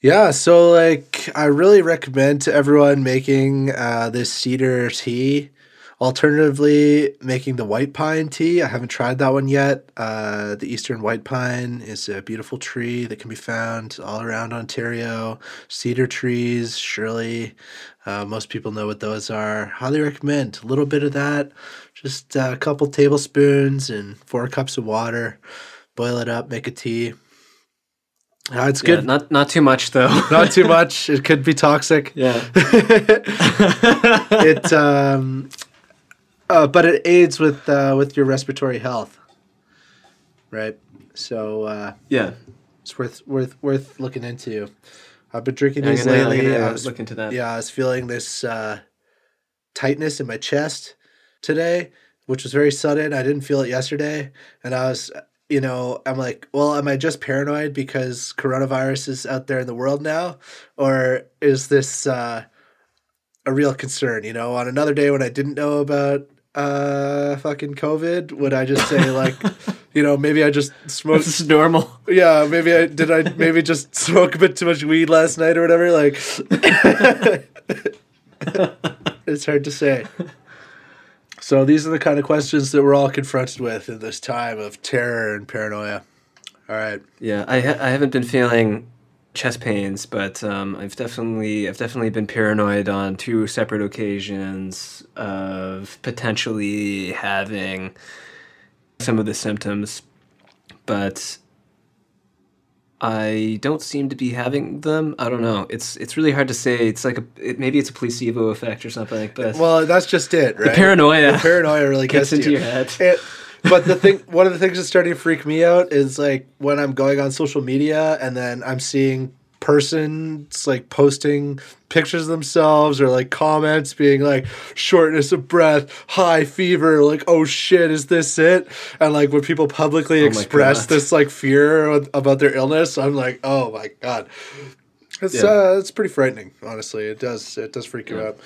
Yeah, so like I really recommend to everyone making uh, this cedar tea. Alternatively, making the white pine tea. I haven't tried that one yet. Uh, the eastern white pine is a beautiful tree that can be found all around Ontario. Cedar trees, surely uh, most people know what those are. Highly recommend a little bit of that, just a couple tablespoons and four cups of water. Boil it up, make a tea. Uh, it's Yeah, good. not not too much though. Not too much. It could be toxic. yeah. it um uh, but it aids with uh, with your respiratory health right so uh Yeah. it's worth worth worth looking into i've been drinking I'm these gonna, lately I was, looking into that. yeah i was feeling this uh tightness in my chest today which was very sudden i didn't feel it yesterday and i was you know i'm like well am i just paranoid because coronavirus is out there in the world now or is this uh a real concern. You know, on another day when I didn't know about uh fucking COVID, would I just say like, you know, maybe I just smoked. This is normal. Yeah, maybe I did. I maybe just smoke a bit too much weed last night or whatever. Like, it's hard to say. So these are the kind of questions that we're all confronted with in this time of terror and paranoia. All right. Yeah, I ha- I haven't been feeling chest pains, but um, I've definitely I've definitely been paranoid on two separate occasions of potentially having some of the symptoms, but I don't seem to be having them. I don't know. It's it's really hard to say. It's like a it, maybe it's a placebo effect or something. like But Well, that's just it, right? paranoia The paranoia really gets gets, into you. your head. It, but the thing, one of the things that's starting to freak me out is like when I'm going on social media and then I'm seeing persons like posting pictures of themselves or like comments being like shortness of breath, high fever, like oh shit, is this it? And like when people publicly Oh express God. this like fear about their illness, I'm like, oh my god, it's Yeah. uh, it's pretty frightening. Honestly, it does it does freak you Yeah. out.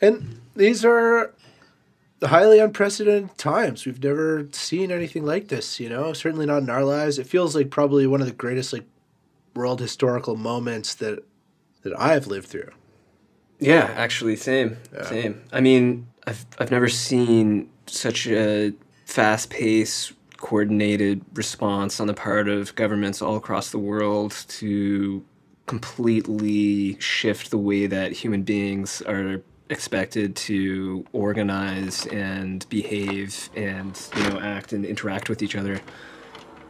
And these are highly unprecedented times. We've never seen anything like this, you know, certainly not in our lives. It feels like probably one of the greatest like world historical moments that that I've lived through. Yeah, actually, same, same. I mean, I've I've never seen such a fast-paced, coordinated response on the part of governments all across the world to completely shift the way that human beings are expected to organize and behave and you know act and interact with each other.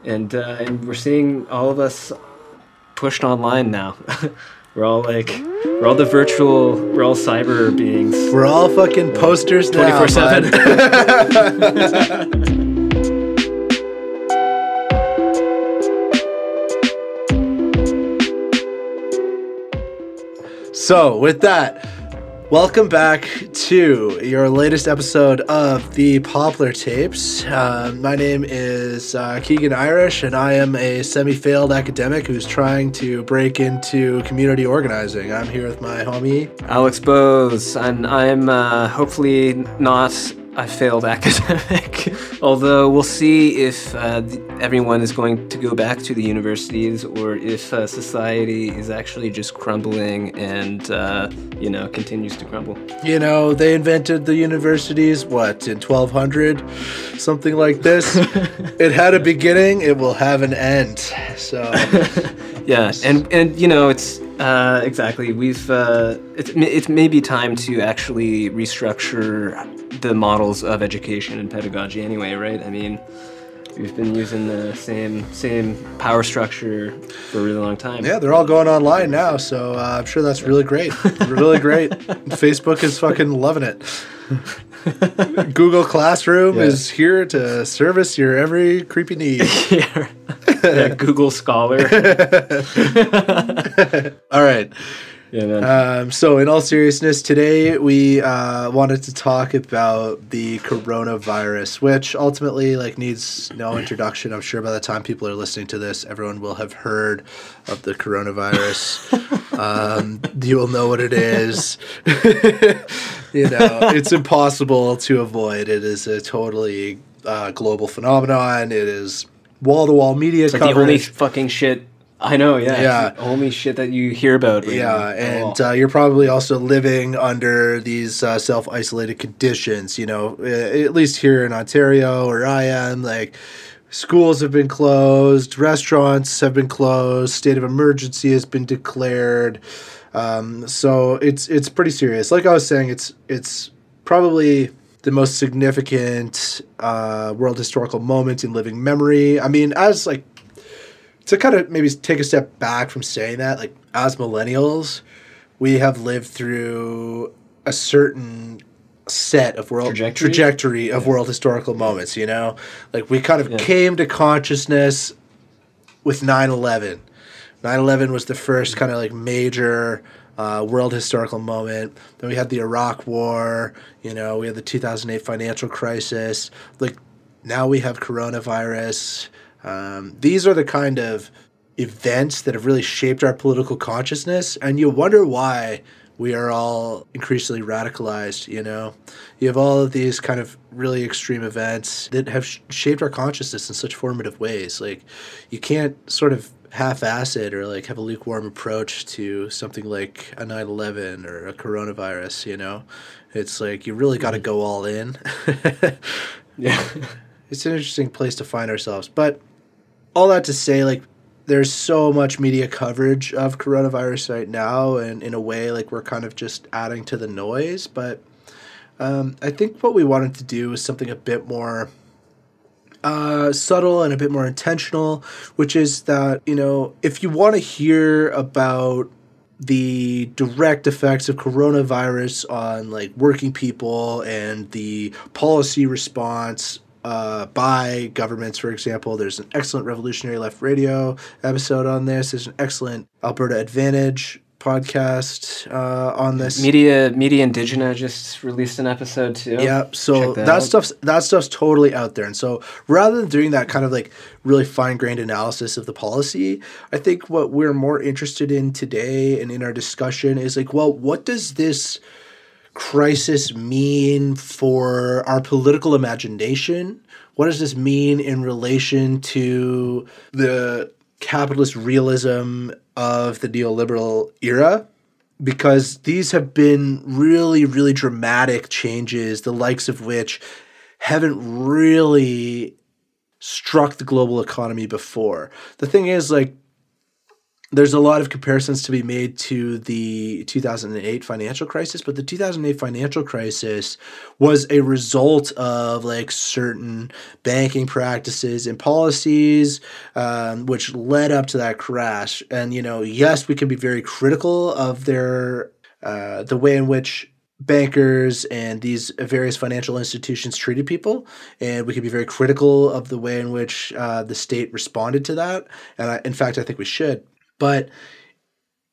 And uh, and we're seeing all of us pushed online now. we're all like, we're all the virtual, we're all cyber beings. We're all fucking posters now. 24 7. So, with that, welcome back to your latest episode of the Poplar Tapes. Uh, my name is uh, Kiegan Irish, and I am a semi failed academic who's trying to break into community organizing. I'm here with my homie. Alex Boos, and I'm uh, hopefully not a failed academic. Although we'll see if uh, everyone is going to go back to the universities or if uh, society is actually just crumbling and, uh, you know, continues to crumble. You know, they invented the universities, what, in 1200? Something like this. it had a beginning, it will have an end. So, Yeah, and and you know it's uh, exactly we've uh, it's it may be time to actually restructure the models of education and pedagogy anyway, right? I mean, we've been using the same same power structure for a really long time. yeah, they're all going online now. So, uh, I'm sure that's really great. really great. Facebook is fucking loving it. Google Classroom Yeah. is here to service your every creepy need. yeah. Yeah, Google Scholar. all right. yeah. Um, so, in all seriousness, today we uh, wanted to talk about the coronavirus, which ultimately like needs no introduction. I'm sure by the time people are listening to this, everyone will have heard of the coronavirus. um, you will know what it is. You know, it's impossible to avoid. It is a totally uh, global phenomenon. It is wall to wall media like the coverage. only fucking shit I know, yeah. Yeah. Only shit that you hear about. Right yeah, and uh, you're probably also living under these uh, self isolated conditions. You know, at least here in Ontario, where I am, like schools have been closed, restaurants have been closed, state of emergency has been declared. Um, so it's it's pretty serious. Like I was saying, it's it's probably the most significant uh, world historical moment in living memory. I mean, as like to kind of maybe take a step back from saying that, like as millennials, we have lived through a certain set of world trajectory, trajectory of yeah. world historical moments, you know? Like we kind of yeah. came to consciousness with 9/11. 9/11 was the first kind of like major uh, world historical moment. Then we had the Iraq War. You know, we had the 2008 financial crisis. Like now we have coronavirus. Um, these are the kind of events that have really shaped our political consciousness, and you wonder why we are all increasingly radicalized. You know, you have all of these kind of really extreme events that have sh- shaped our consciousness in such formative ways. Like, you can't sort of half-ass it or like have a lukewarm approach to something like a 9-11 or a coronavirus you know? It's like you really got to go all in. Yeah. It's an interesting place to find ourselves. But all that to say, like, there's so much media coverage of coronavirus right now, and in a way, like, we're kind of just adding to the noise. But um, I think what we wanted to do was something a bit more uh, subtle and a bit more intentional, which is that, you know, if you want to hear about the direct effects of coronavirus on like working people and the policy response uh, by governments, for example. There's an excellent Revolutionary Left Radio episode on this. There's an excellent Alberta Advantage podcast uh, on this. Media Media Indigena just released an episode too. Yeah, so that, that stuff's that stuff's totally out there. And so rather than doing that kind of like really fine grained analysis of the policy, I think what we're more interested in today and in our discussion is like, well, what does this crisis mean for our political imagination? What does this mean in relation to the capitalist realism of the neoliberal era? Because these have been really, really dramatic changes, the likes of which haven't really struck the global economy before. The thing is, like, there's a lot of comparisons to be made to the 2008 financial crisis, but the 2008 financial crisis was a result of like certain banking practices and policies, um, which led up to that crash. And you know, yes, we can be very critical of their uh, the way in which bankers and these various financial institutions treated people, and we can be very critical of the way in which uh, the state responded to that. And I, in fact, I think we should. But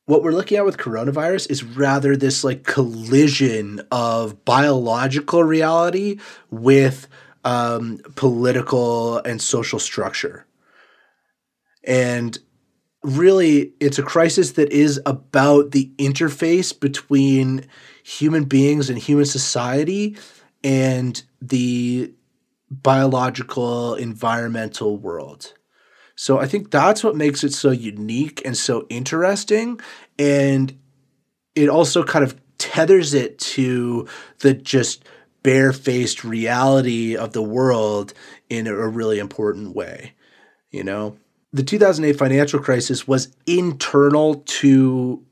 what we're looking at with coronavirus is rather this like collision of biological reality with um, political and social structure. And really, it's a crisis that is about the interface between human beings and human society and the biological environmental world. So I think that's what makes it so unique and so interesting. And it also kind of tethers it to the just barefaced reality of the world in a really important way. You know, the 2008 financial crisis was internal to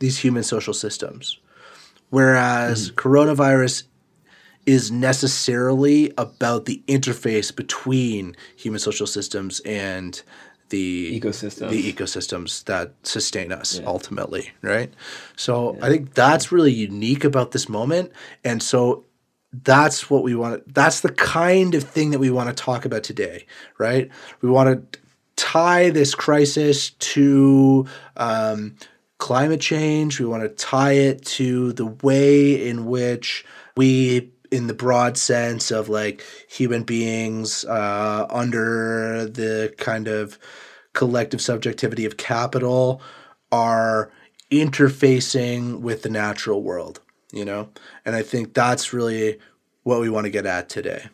these human social systems, whereas mm. coronavirus is necessarily about the interface between human social systems and the ecosystems the ecosystems that sustain us yeah. ultimately right so yeah. i think that's really unique about this moment and so that's what we want that's the kind of thing that we want to talk about today right we want to tie this crisis to um, climate change we want to tie it to the way in which we in the broad sense of like human beings uh, under the kind of collective subjectivity of capital are interfacing with the natural world, you know? And I think that's really what we want to get at today.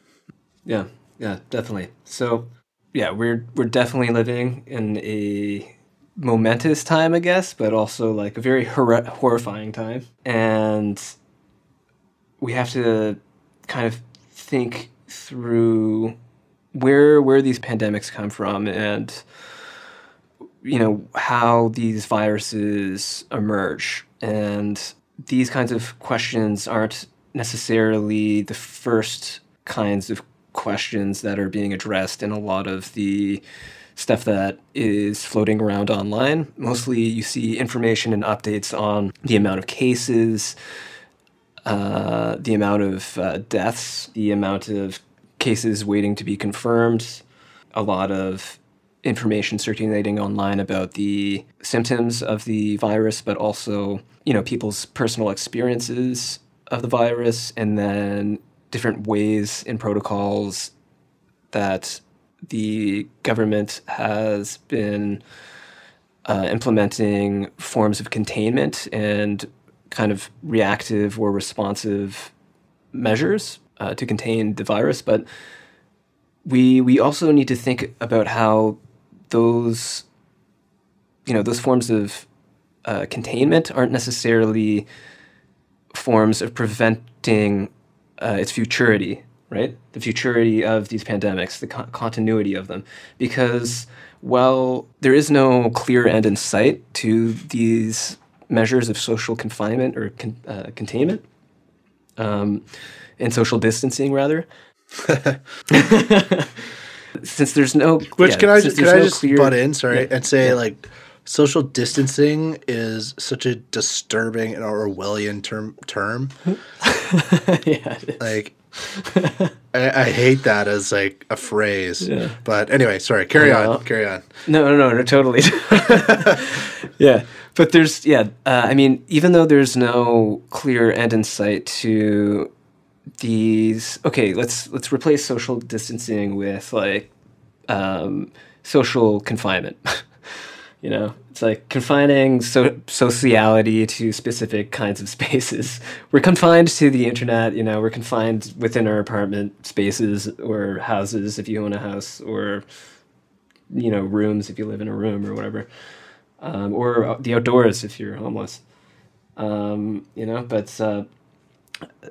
Yeah, yeah, definitely. So, yeah, we're we're definitely living in a momentous time, I guess, but also like a very hor- horrifying time. And we have to kind of think through where where these pandemics come from and you know how these viruses emerge and these kinds of questions aren't necessarily the first kinds of questions that are being addressed in a lot of the stuff that is floating around online. Mostly you see information and updates on the amount of cases, uh, the amount of uh, deaths, the amount of cases waiting to be confirmed, a lot of information circulating online about the symptoms of the virus, but also, you know, people's personal experiences of the virus, and then different ways and protocols that the government has been uh, implementing forms of containment and kind of reactive or responsive measures uh, to contain the virus, but we we also need to think about how those you know those forms of uh, containment aren't necessarily forms of preventing uh, its futurity right? The futurity of these pandemics, the co- continuity of them. Because while there is no clear end in sight to these measures of social confinement or con- uh, containment, um, and social distancing, rather, since there's no. Which yeah, can I just, can I no just clear, butt in, sorry, yeah, and say, yeah. like, social distancing is such a disturbing and Orwellian term. term. yeah. Like, I, I hate that as like a phrase. Yeah. But anyway, sorry. Carry on. Carry on. No, no, no, no, totally. yeah, but there's yeah. Uh, I mean, even though there's no clear end in sight to these, okay, let's let's replace social distancing with like um, social confinement. you know, it's like confining so- sociality to specific kinds of spaces. We're confined to the internet. You know, we're confined within our apartment spaces or houses if you own a house or you know rooms if you live in a room or whatever um, or the outdoors if you're homeless. Um, you know but uh,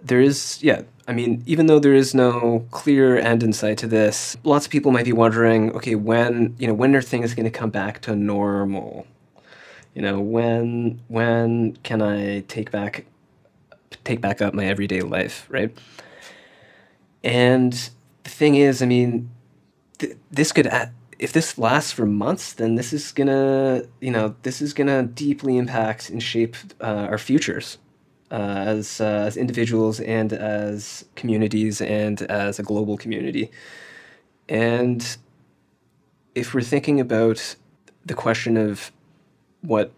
there is yeah i mean even though there is no clear end in sight to this lots of people might be wondering okay when you know when are things going to come back to normal? You know when when can i take back take back up my everyday life right? And the thing is i mean th- this could a- if this lasts for months then this is gonna you know this is gonna deeply impact and shape uh, our futures uh, as uh, as individuals and as communities and as a global community. And if we're thinking about the question of what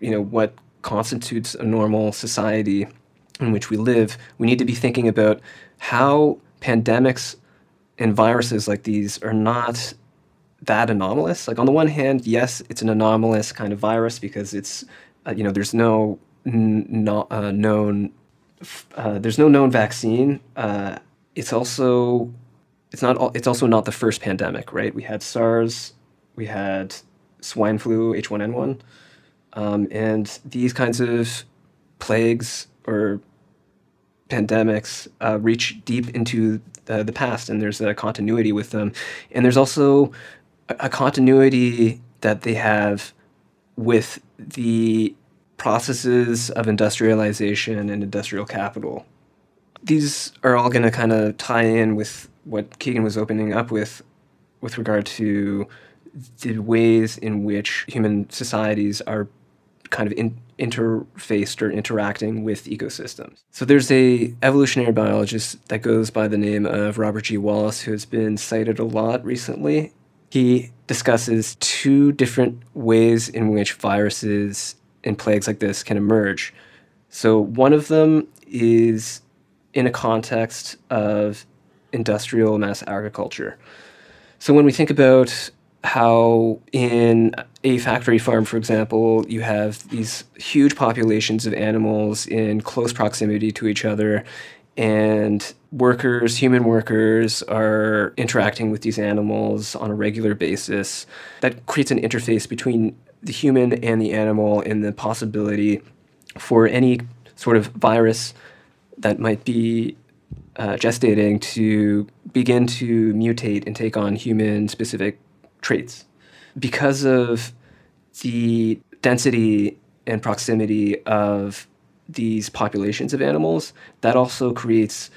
you know what constitutes a normal society in which we live we need to be thinking about how pandemics and viruses like these are not that anomalous. Like on the one hand, yes, it's an anomalous kind of virus because it's uh, you know there's no n- no, uh, known uh, there's no known vaccine. Uh, it's also it's not it's also not the first pandemic, right? We had SARS, we had swine flu, H1N1, um, and these kinds of plagues or pandemics uh, reach deep into the past, and there's a continuity with them. And there's also a, continuity that they have with the processes of industrialization and industrial capital. These are all going to kind of tie in with what Kiegan was opening up with, with regard to the ways in which human societies are kind of in, interfaced or interacting with ecosystems. So there's a evolutionary biologist that goes by the name of Robert G. Wallace who has been cited a lot recently. He discusses two different ways in which viruses and plagues like this can emerge. So one of them is in a context of industrial mass agriculture. So when we think about how in a factory farm, for example, you have these huge populations of animals in close proximity to each other, and workers, human workers, are interacting with these animals on a regular basis. That creates an interface between the human and the animal and the possibility for any sort of virus that might be uh, gestating to begin to mutate and take on human specific traits. Because of the density and proximity of these populations of animals, that also creates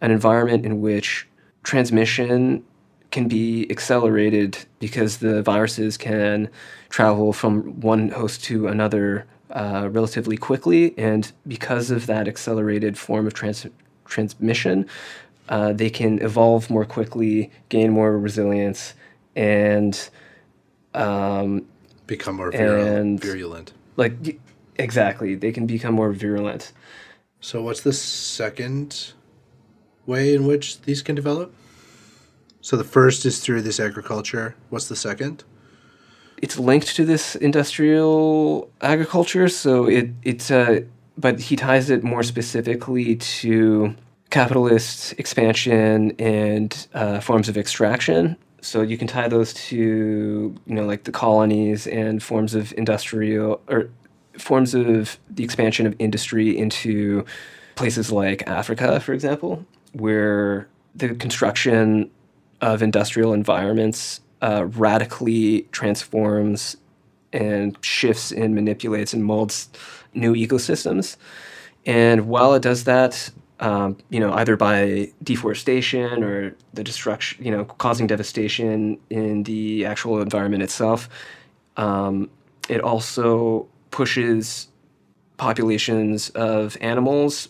an environment in which transmission can be accelerated because the viruses can travel from one host to another uh, relatively quickly. And because of that accelerated form of trans- transmission, uh, they can evolve more quickly, gain more resilience, and um, become more virulent. Like, exactly. They can become more virulent. So, what's the second way in which these can develop? So the first is through this agriculture. What's the second? It's linked to this industrial agriculture, so it it's uh, but he ties it more specifically to capitalist expansion and uh, forms of extraction. So you can tie those to you know like the colonies and forms of industrial or forms of the expansion of industry into places like Africa, for example, where the construction of industrial environments uh, radically transforms and shifts and manipulates and molds new ecosystems. And while it does that, um, you know, either by deforestation or the destruction, you know, causing devastation in the actual environment itself, um, it also pushes populations of animals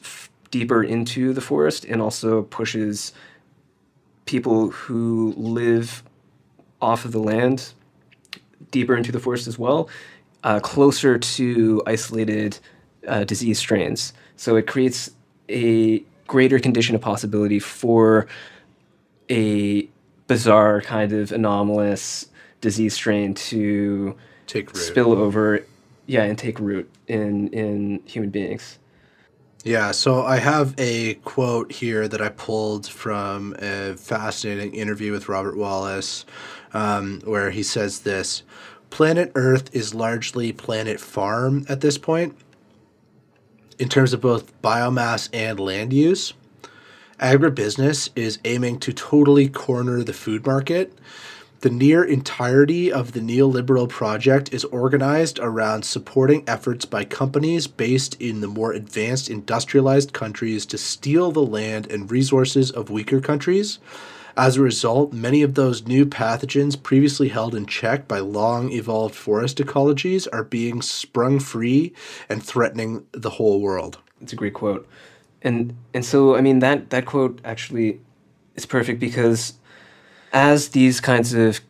deeper into the forest and also pushes people who live off of the land deeper into the forest as well, uh, closer to isolated uh, disease strains. So it creates a greater condition of possibility for a bizarre kind of anomalous disease strain to take root. spill over, yeah, and take root in in human beings. Yeah, so I have a quote here that I pulled from a fascinating interview with Robert Wallace, um, where he says this Planet Earth is largely planet farm at this point, in terms of both biomass and land use. Agribusiness is aiming to totally corner the food market the near entirety of the neoliberal project is organized around supporting efforts by companies based in the more advanced industrialized countries to steal the land and resources of weaker countries. As a result, many of those new pathogens previously held in check by long evolved forest ecologies are being sprung free and threatening the whole world. It's a great quote. And and so I mean that that quote actually is perfect because as these kinds of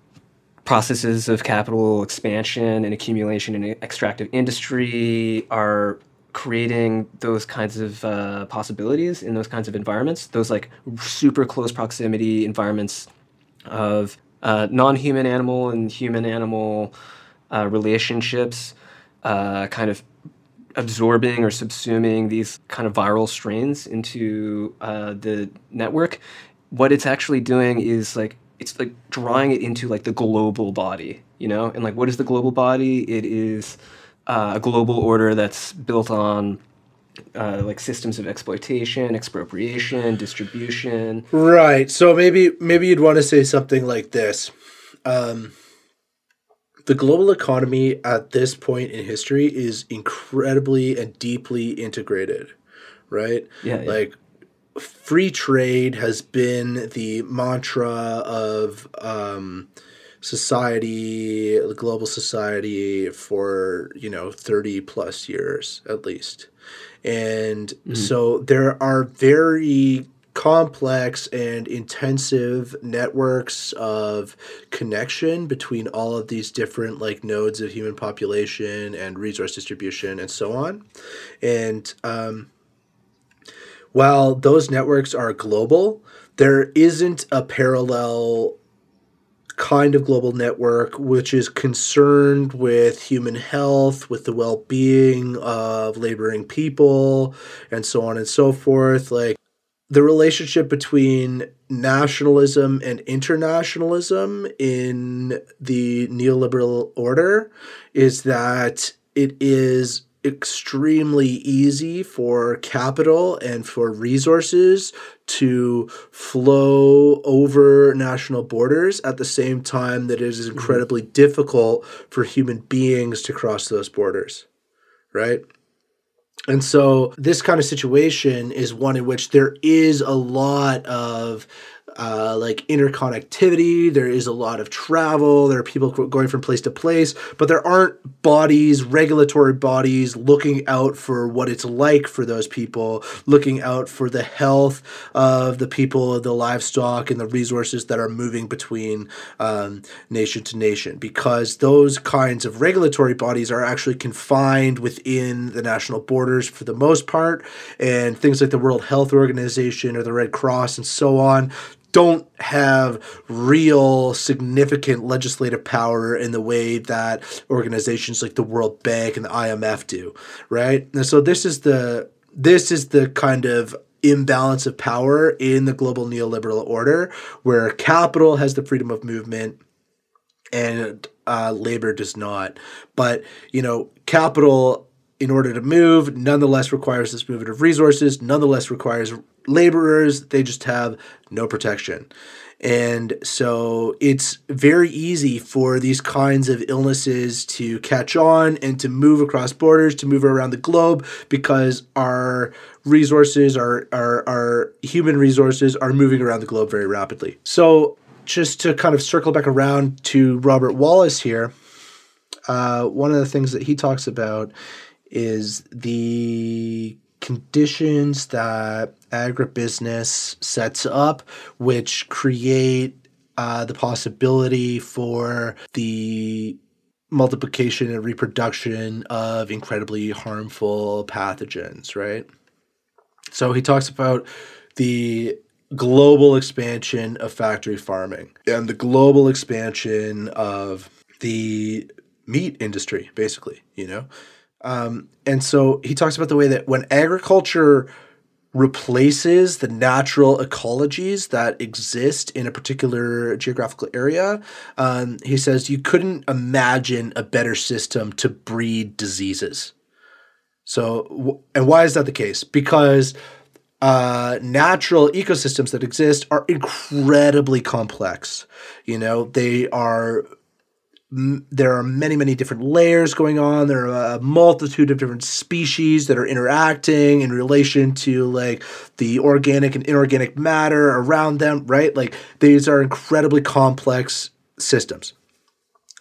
processes of capital expansion and accumulation in extractive industry are creating those kinds of uh, possibilities in those kinds of environments, those like super close proximity environments of uh, non-human animal and human animal uh, relationships, uh, kind of absorbing or subsuming these kind of viral strains into uh, the network. What it's actually doing is like it's like drawing it into like the global body, you know? And like what is the global body? It is uh, a global order that's built on uh, like systems of exploitation, expropriation, distribution. Right. So maybe maybe you'd want to say something like this. Um, the global economy at this point in history is incredibly and deeply integrated, right? Yeah. yeah. Like free trade has been the mantra of um, society, global society, for you know thirty plus years at least, and mm-hmm. so there are very complex and intensive networks of connection between all of these different like nodes of human population and resource distribution and so on and um, while those networks are global, there isn't a parallel kind of global network which is concerned with human health, with the well being of laboring people, and so on and so forth. Like, the relationship between nationalism and internationalism in the neoliberal order is that it is extremely easy for capital and for resources to flow over national borders at the same time that it is mm-hmm. incredibly mm-hmm. difficult for human beings to cross those borders right and so this kind of situation is one in which there is a lot of uh, like interconnectivity. There is a lot of travel. There are people going from place to place, but there aren't bodies, regulatory bodies, looking out for what it's like for those people, looking out for the health of the people, the livestock, and the resources that are moving between um, nation to nation. Because those kinds of regulatory bodies are actually confined within the national borders for the most part, and things like the World Health Organization or the Red Cross and so on don't have real significant legislative power in the way that organizations like the World Bank and the IMF do, right? And so this is the this is the kind of imbalance of power in the global neoliberal order where capital has the freedom of movement and uh, labor does not. But, you know, capital in order to move nonetheless requires this movement of resources, nonetheless requires laborers. They just have no protection. And so it's very easy for these kinds of illnesses to catch on and to move across borders, to move around the globe, because our resources, our, our, our human resources, are moving around the globe very rapidly. So, just to kind of circle back around to Robert Wallace here, uh, one of the things that he talks about is the conditions that agribusiness sets up, which create uh, the possibility for the multiplication and reproduction of incredibly harmful pathogens, right? So he talks about the global expansion of factory farming and the global expansion of the meat industry, basically, you know? Um, and so he talks about the way that when agriculture replaces the natural ecologies that exist in a particular geographical area, um, he says you couldn't imagine a better system to breed diseases. So, and why is that the case? Because uh, natural ecosystems that exist are incredibly complex. You know, they are there are many, many different layers going on. There are a multitude of different species that are interacting in relation to like the organic and inorganic matter around them, right? Like these are incredibly complex systems.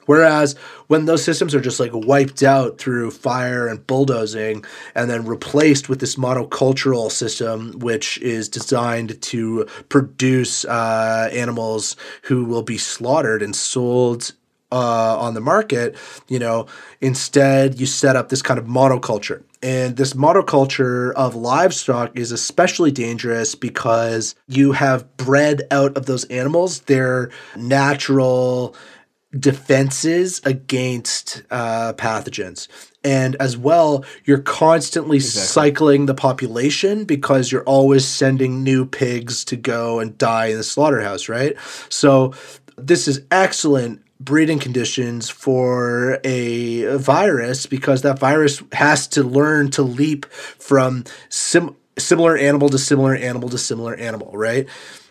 Whereas when those systems are just like wiped out through fire and bulldozing and then replaced with this monocultural system, which is designed to produce uh, animals who will be slaughtered and sold uh, on the market, you know, instead you set up this kind of monoculture. And this monoculture of livestock is especially dangerous because you have bred out of those animals their natural defenses against uh, pathogens. And as well, you're constantly exactly. cycling the population because you're always sending new pigs to go and die in the slaughterhouse, right? So, this is excellent breeding conditions for a virus because that virus has to learn to leap from sim- similar animal to similar animal to similar animal, right?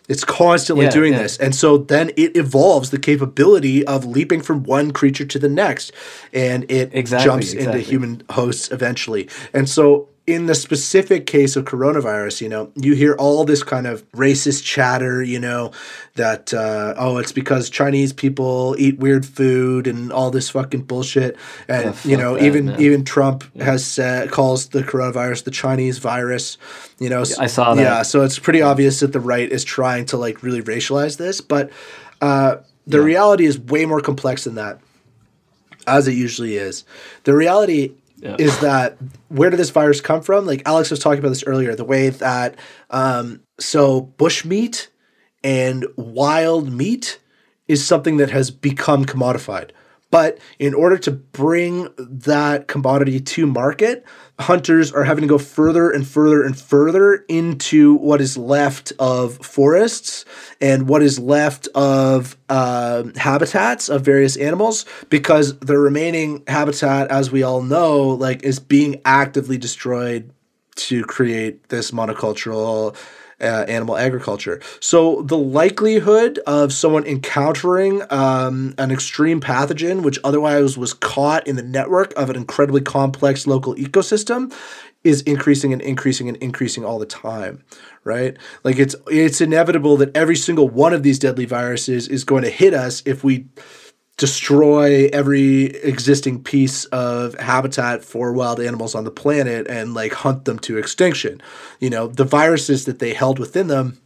It's constantly yeah, doing yeah. this. And so then it evolves the capability of leaping from one creature to the next and it exactly, jumps exactly. into human hosts eventually. And so in the specific case of coronavirus, you know, you hear all this kind of racist chatter, you know, that uh, oh, it's because Chinese people eat weird food and all this fucking bullshit, and yeah, you know, that, even man. even Trump yeah. has uh, calls the coronavirus the Chinese virus. You know, yeah, I saw that. Yeah, so it's pretty obvious that the right is trying to like really racialize this, but uh, the reality is way more complex than that, as it usually is. The reality yeah. is that where did this virus come from? Like Alex was talking about this earlier, the way that um, so bush meat and wild meat is something that has become commodified. But in order to bring that commodity to market, hunters are having to go further and further and further into what is left of forests and what is left of uh, habitats of various animals because the remaining habitat, as we all know, like is being actively destroyed to create this monocultural uh, animal agriculture. So the likelihood of someone encountering um, an extreme pathogen, which otherwise was caught in the network of an incredibly complex local ecosystem, is increasing and increasing and increasing all the time right like it's it's inevitable that every single one of these deadly viruses is going to hit us if we destroy every existing piece of habitat for wild animals on the planet and like hunt them to extinction. You know, the viruses that they held within them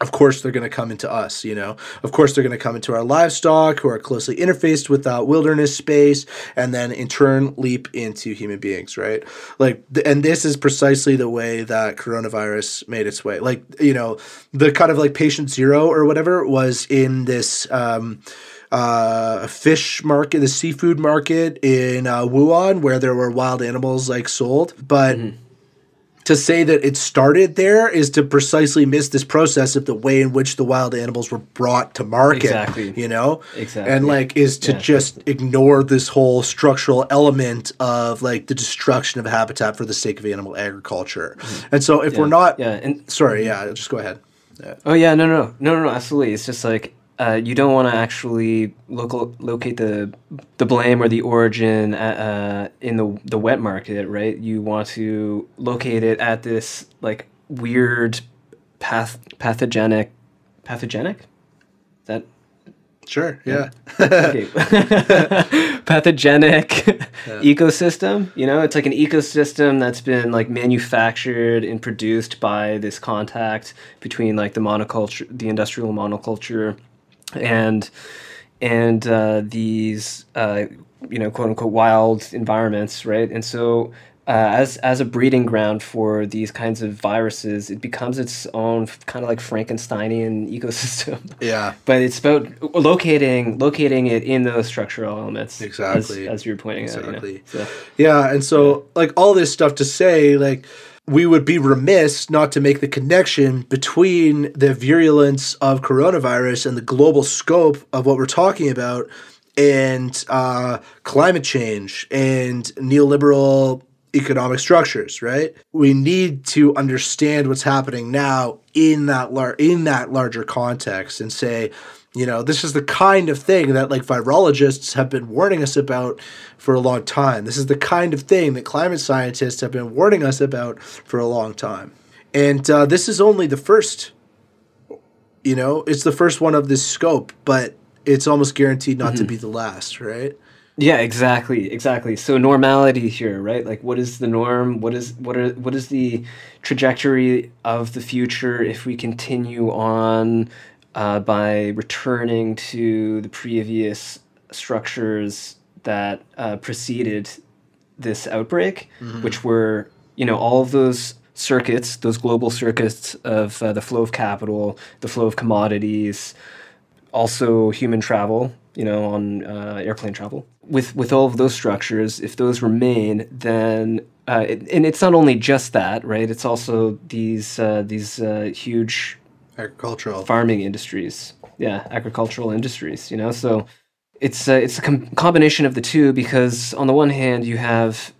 of course they're going to come into us you know? Of course they're going to come into our livestock who are closely interfaced with that wilderness space and then in turn leap into human beings right? Like and this is precisely the way that coronavirus made its way. Like you know the kind of like patient zero or whatever was in this um uh, a fish market, the seafood market in uh, Wuhan, where there were wild animals like sold. But mm-hmm. to say that it started there is to precisely miss this process of the way in which the wild animals were brought to market. Exactly. You know? Exactly. And like is to yeah. just ignore this whole structural element of like the destruction of habitat for the sake of animal agriculture. Mm-hmm. And so if yeah. we're not. Yeah. And sorry, yeah, just go ahead. Yeah. Oh yeah, no, no, no, no, no, absolutely. It's just like uh, you don't want to actually local, locate the the blame or the origin at, uh, in the the wet market, right? You want to locate it at this like weird path pathogenic pathogenic. Is that sure? Yeah. pathogenic yeah. ecosystem. You know, it's like an ecosystem that's been like manufactured and produced by this contact between like the monoculture, the industrial monoculture and and uh, these uh, you know quote unquote wild environments, right? And so uh, as as a breeding ground for these kinds of viruses, it becomes its own kind of like Frankensteinian ecosystem. Yeah. but it's about locating locating it in those structural elements. Exactly. As, as you're pointing exactly. out. You know? so, yeah, and so like all this stuff to say, like we would be remiss not to make the connection between the virulence of coronavirus and the global scope of what we're talking about and uh, climate change and neoliberal economic structures right? We need to understand what's happening now in that lar- in that larger context and say you know, this is the kind of thing that like virologists have been warning us about for a long time. This is the kind of thing that climate scientists have been warning us about for a long time. And uh, this is only the first, you know, it's the first one of this scope, but it's almost guaranteed not mm-hmm. to be the last, right? Yeah, exactly, exactly. So normality here, right? Like, what is the norm? What is what are what is the trajectory of the future if we continue on uh, by returning to the previous structures that uh, preceded this outbreak, mm-hmm. which were, you know, all of those circuits, those global circuits of uh, the flow of capital, the flow of commodities, also human travel, you know, on uh, airplane travel. With with all of those structures, if those remain, then uh, it, and it's not only just that, right? It's also these uh, these uh, huge agricultural farming industries. Yeah, agricultural industries. You know, so it's a, it's a com- combination of the two because on the one hand you have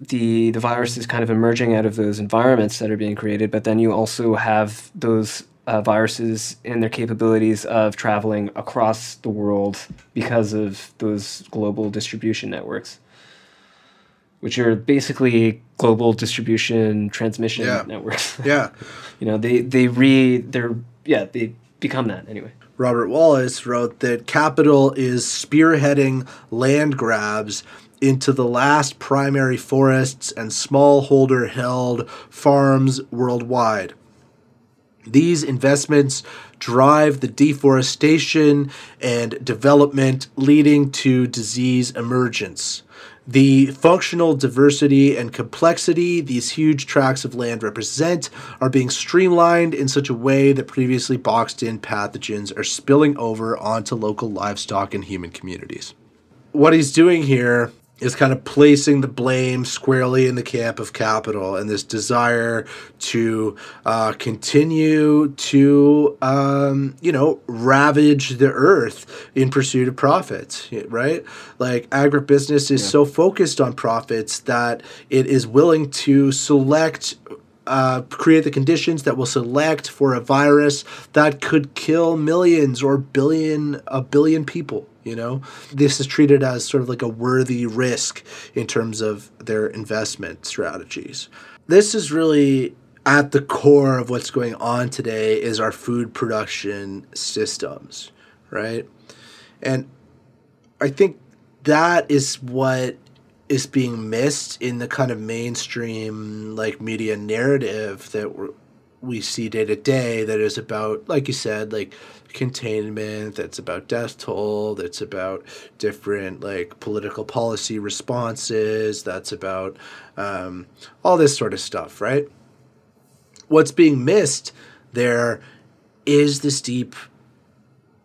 the the virus is kind of emerging out of those environments that are being created, but then you also have those uh, viruses and their capabilities of traveling across the world because of those global distribution networks, which are basically global distribution transmission yeah. networks. yeah. You know, they they re they're yeah they become that anyway. Robert Wallace wrote that capital is spearheading land grabs into the last primary forests and smallholder held farms worldwide. These investments drive the deforestation and development leading to disease emergence. The functional diversity and complexity these huge tracts of land represent are being streamlined in such a way that previously boxed in pathogens are spilling over onto local livestock and human communities. what he's doing here is kind of placing the blame squarely in the camp of capital and this desire to uh, continue to, um, you know, ravage the earth in pursuit of profits, right? Like agribusiness is yeah. so focused on profits that it is willing to select uh, create the conditions that will select for a virus that could kill millions or billion a billion people you know? This is treated as sort of like a worthy risk in terms of their investment strategies. This is really at the core of what's going on today is our food production systems right? And i think that is what is being missed in the kind of mainstream like media narrative that we see day to day that is about like you said like containment that's about death toll that's about different like political policy responses that's about um, all this sort of stuff right what's being missed there is this deep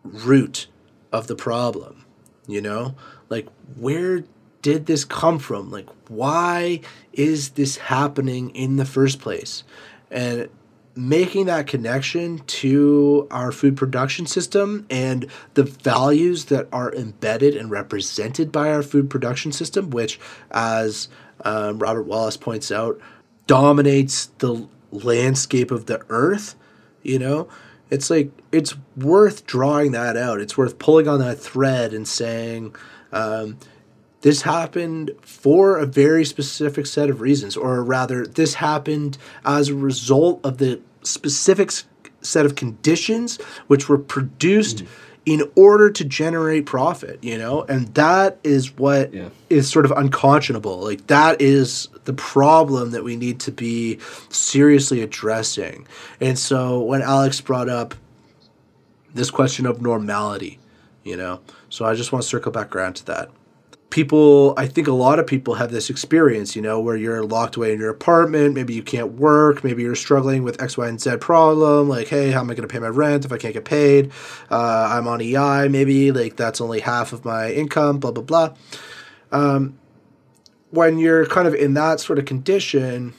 root of the problem you know like where did this come from? Like, why is this happening in the first place? And making that connection to our food production system and the values that are embedded and represented by our food production system, which, as um, Robert Wallace points out, dominates the landscape of the earth, you know? It's like, it's worth drawing that out. It's worth pulling on that thread and saying, um, this happened for a very specific set of reasons, or rather, this happened as a result of the specific set of conditions which were produced mm. in order to generate profit, you know? And that is what yeah. is sort of unconscionable. Like, that is the problem that we need to be seriously addressing. And so, when Alex brought up this question of normality, you know, so I just want to circle back around to that people i think a lot of people have this experience you know where you're locked away in your apartment maybe you can't work maybe you're struggling with x y and z problem like hey how am i going to pay my rent if i can't get paid? Uh, i'm on ei maybe like that's only half of my income blah blah blah. Um, when you're kind of in that sort of condition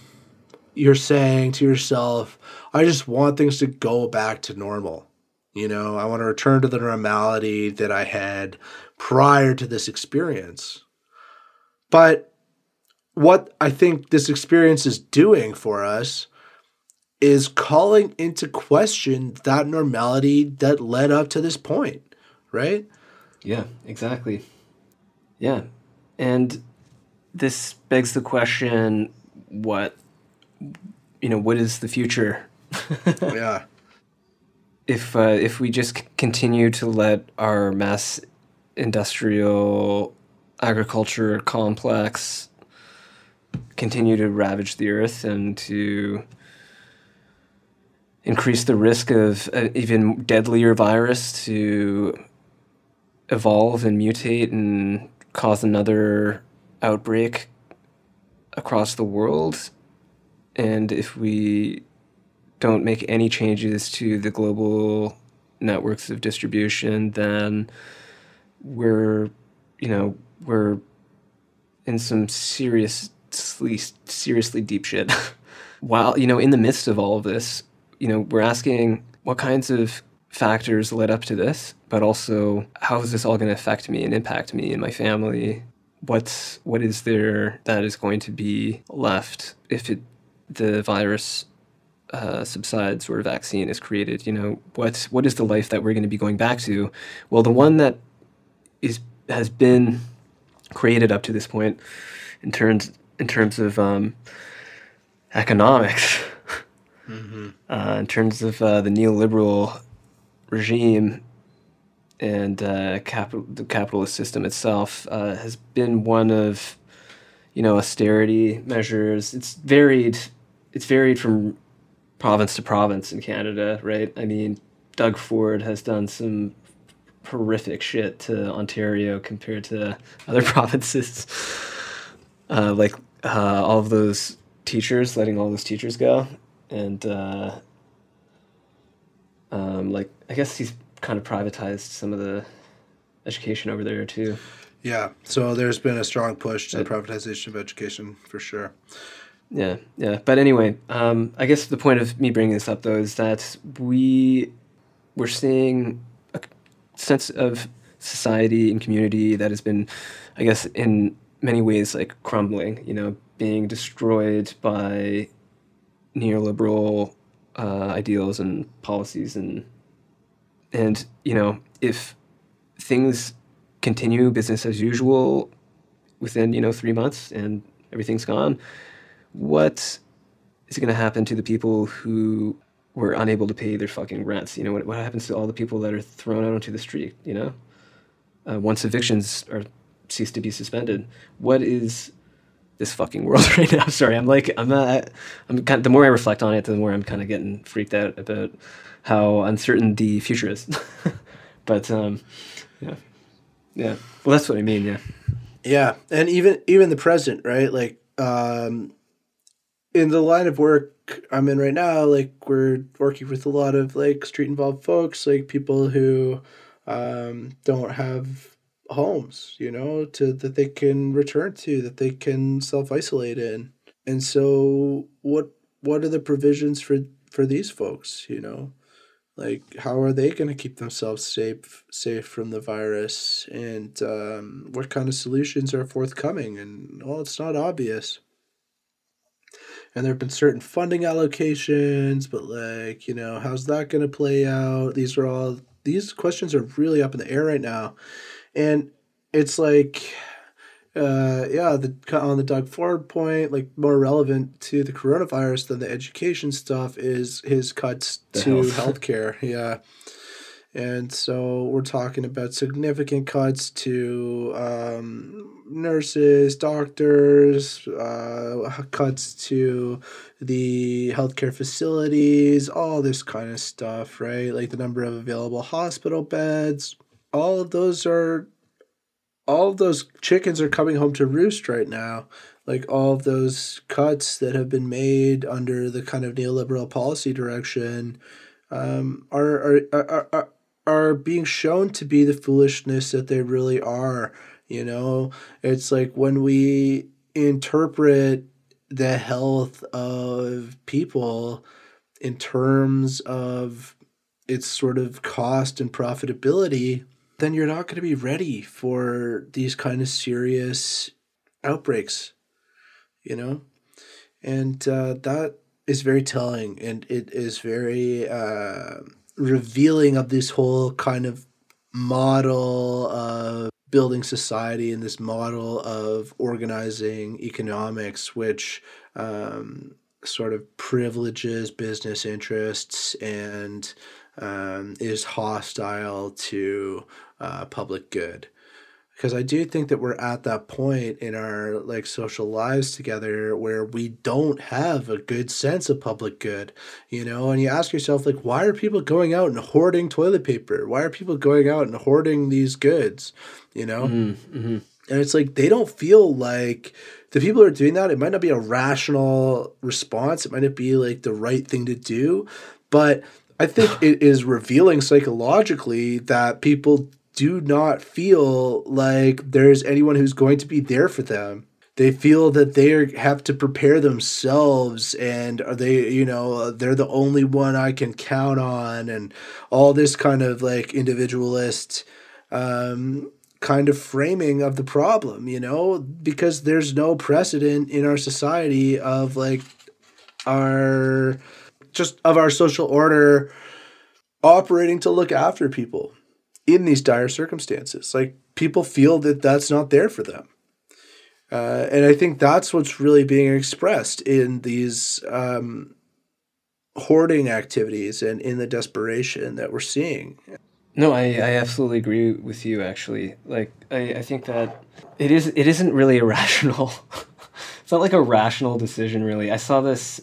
you're saying to yourself i just want things to go back to normal. You know i want to return to the normality that i had prior to this experience. But what I think this experience is doing for us is calling into question that normality that led up to this point, right? Yeah, exactly. Yeah. And this begs the question what you know, what is the future? yeah. If uh, if we just continue to let our mass industrial agriculture complex continue to ravage the earth and to increase the risk of an even deadlier virus to evolve and mutate and cause another outbreak across the world. And if we don't make any changes to the global networks of distribution, then we're you know we're in some seriously seriously deep shit. While you know in the midst of all of this you know we're asking what kinds of factors led up to this but also how is this all going to affect me and impact me and my family? What's what is there that is going to be left if it the virus uh, subsides or a vaccine is created? You know what what is the life that we're going to be going back to? Well the one that is has been created up to this point in terms in terms of um, economics, mm-hmm. uh, in terms of uh, the neoliberal regime and uh, capital, the capitalist system itself uh, has been one of you know austerity measures. It's varied. It's varied from province to province in Canada, right? I mean, Doug Ford has done some horrific shit to Ontario compared to other provinces. Uh, like uh, all of those teachers, letting all those teachers go, and uh, um, like I guess he's kind of privatized some of the education over there too. Yeah, so there's been a strong push to the privatization of education for sure. Yeah, yeah. But anyway, um, I guess the point of me bringing this up though is that we we're seeing sense of society and community that has been, I guess, in many ways like crumbling. You know, being destroyed by neoliberal uh, ideals and policies and and you know if things continue business as usual within you know three months and everything's gone what is going to happen to the people who were unable to pay their fucking rents. You know what, what happens to all the people that are thrown out onto the street you know? Uh, once evictions are cease to be suspended what is this fucking world right now? Sorry i'm like i'm not i'm kind of, the more i reflect on it the more i'm kind of getting freaked out about how uncertain the future is. But um yeah. Yeah. Well that's what i mean yeah. Yeah and even even the present right? Like um in the line of work I'm in right now, like we're working with a lot of like street involved folks, like people who um, don't have homes, you know, to that they can return to, that they can self isolate in. And so, what what are the provisions for for these folks? You know, like how are they going to keep themselves safe safe from the virus, and um, what kind of solutions are forthcoming? And well, it's not obvious and there have been certain funding allocations, but like, you know, how's that going to play out? These are all these questions are really up in the air right now. And it's like uh yeah, the on the Doug Ford point, like more relevant to the coronavirus than the education stuff is his cuts the to health. healthcare. Yeah. And so we're talking about significant cuts to um, nurses, doctors, uh, cuts to the healthcare facilities, all this kind of stuff, right? Like the number of available hospital beds. All of those are, all of those chickens are coming home to roost right now. Like all of those cuts that have been made under the kind of neoliberal policy direction um, are, are, are, are are being shown to be the foolishness that they really are. You know, it's like when we interpret the health of people in terms of its sort of cost and profitability, then you're not going to be ready for these kind of serious outbreaks, you know? And uh, that is very telling and it is very. Uh, revealing of this whole kind of model of building society and this model of organizing economics, which um, sort of privileges business interests and um, is hostile to uh, public good because I do think that we're at that point in our like social lives together where we don't have a good sense of public good, you know, and you ask yourself like why are people going out and hoarding toilet paper? Why are people going out and hoarding these goods, you know? Mm-hmm. mm-hmm. And it's like they don't feel like the people who are doing that, it might not be a rational response, it might not be like the right thing to do, but I think it is revealing psychologically that people do not feel like there's anyone who's going to be there for them. They feel that they have to prepare themselves and are they, you know, they're the only one I can count on and all this kind of like individualist um, kind of framing of the problem, you know, because there's no precedent in our society of like our just of our social order operating to look after people in these dire circumstances. Like people feel that that's not there for them. Uh, and I think that's what's really being expressed in these um, hoarding activities and in the desperation that we're seeing. No, I, I absolutely agree with you. Actually, like I, I think that it is it isn't really irrational. it's not like a rational decision, really. I saw this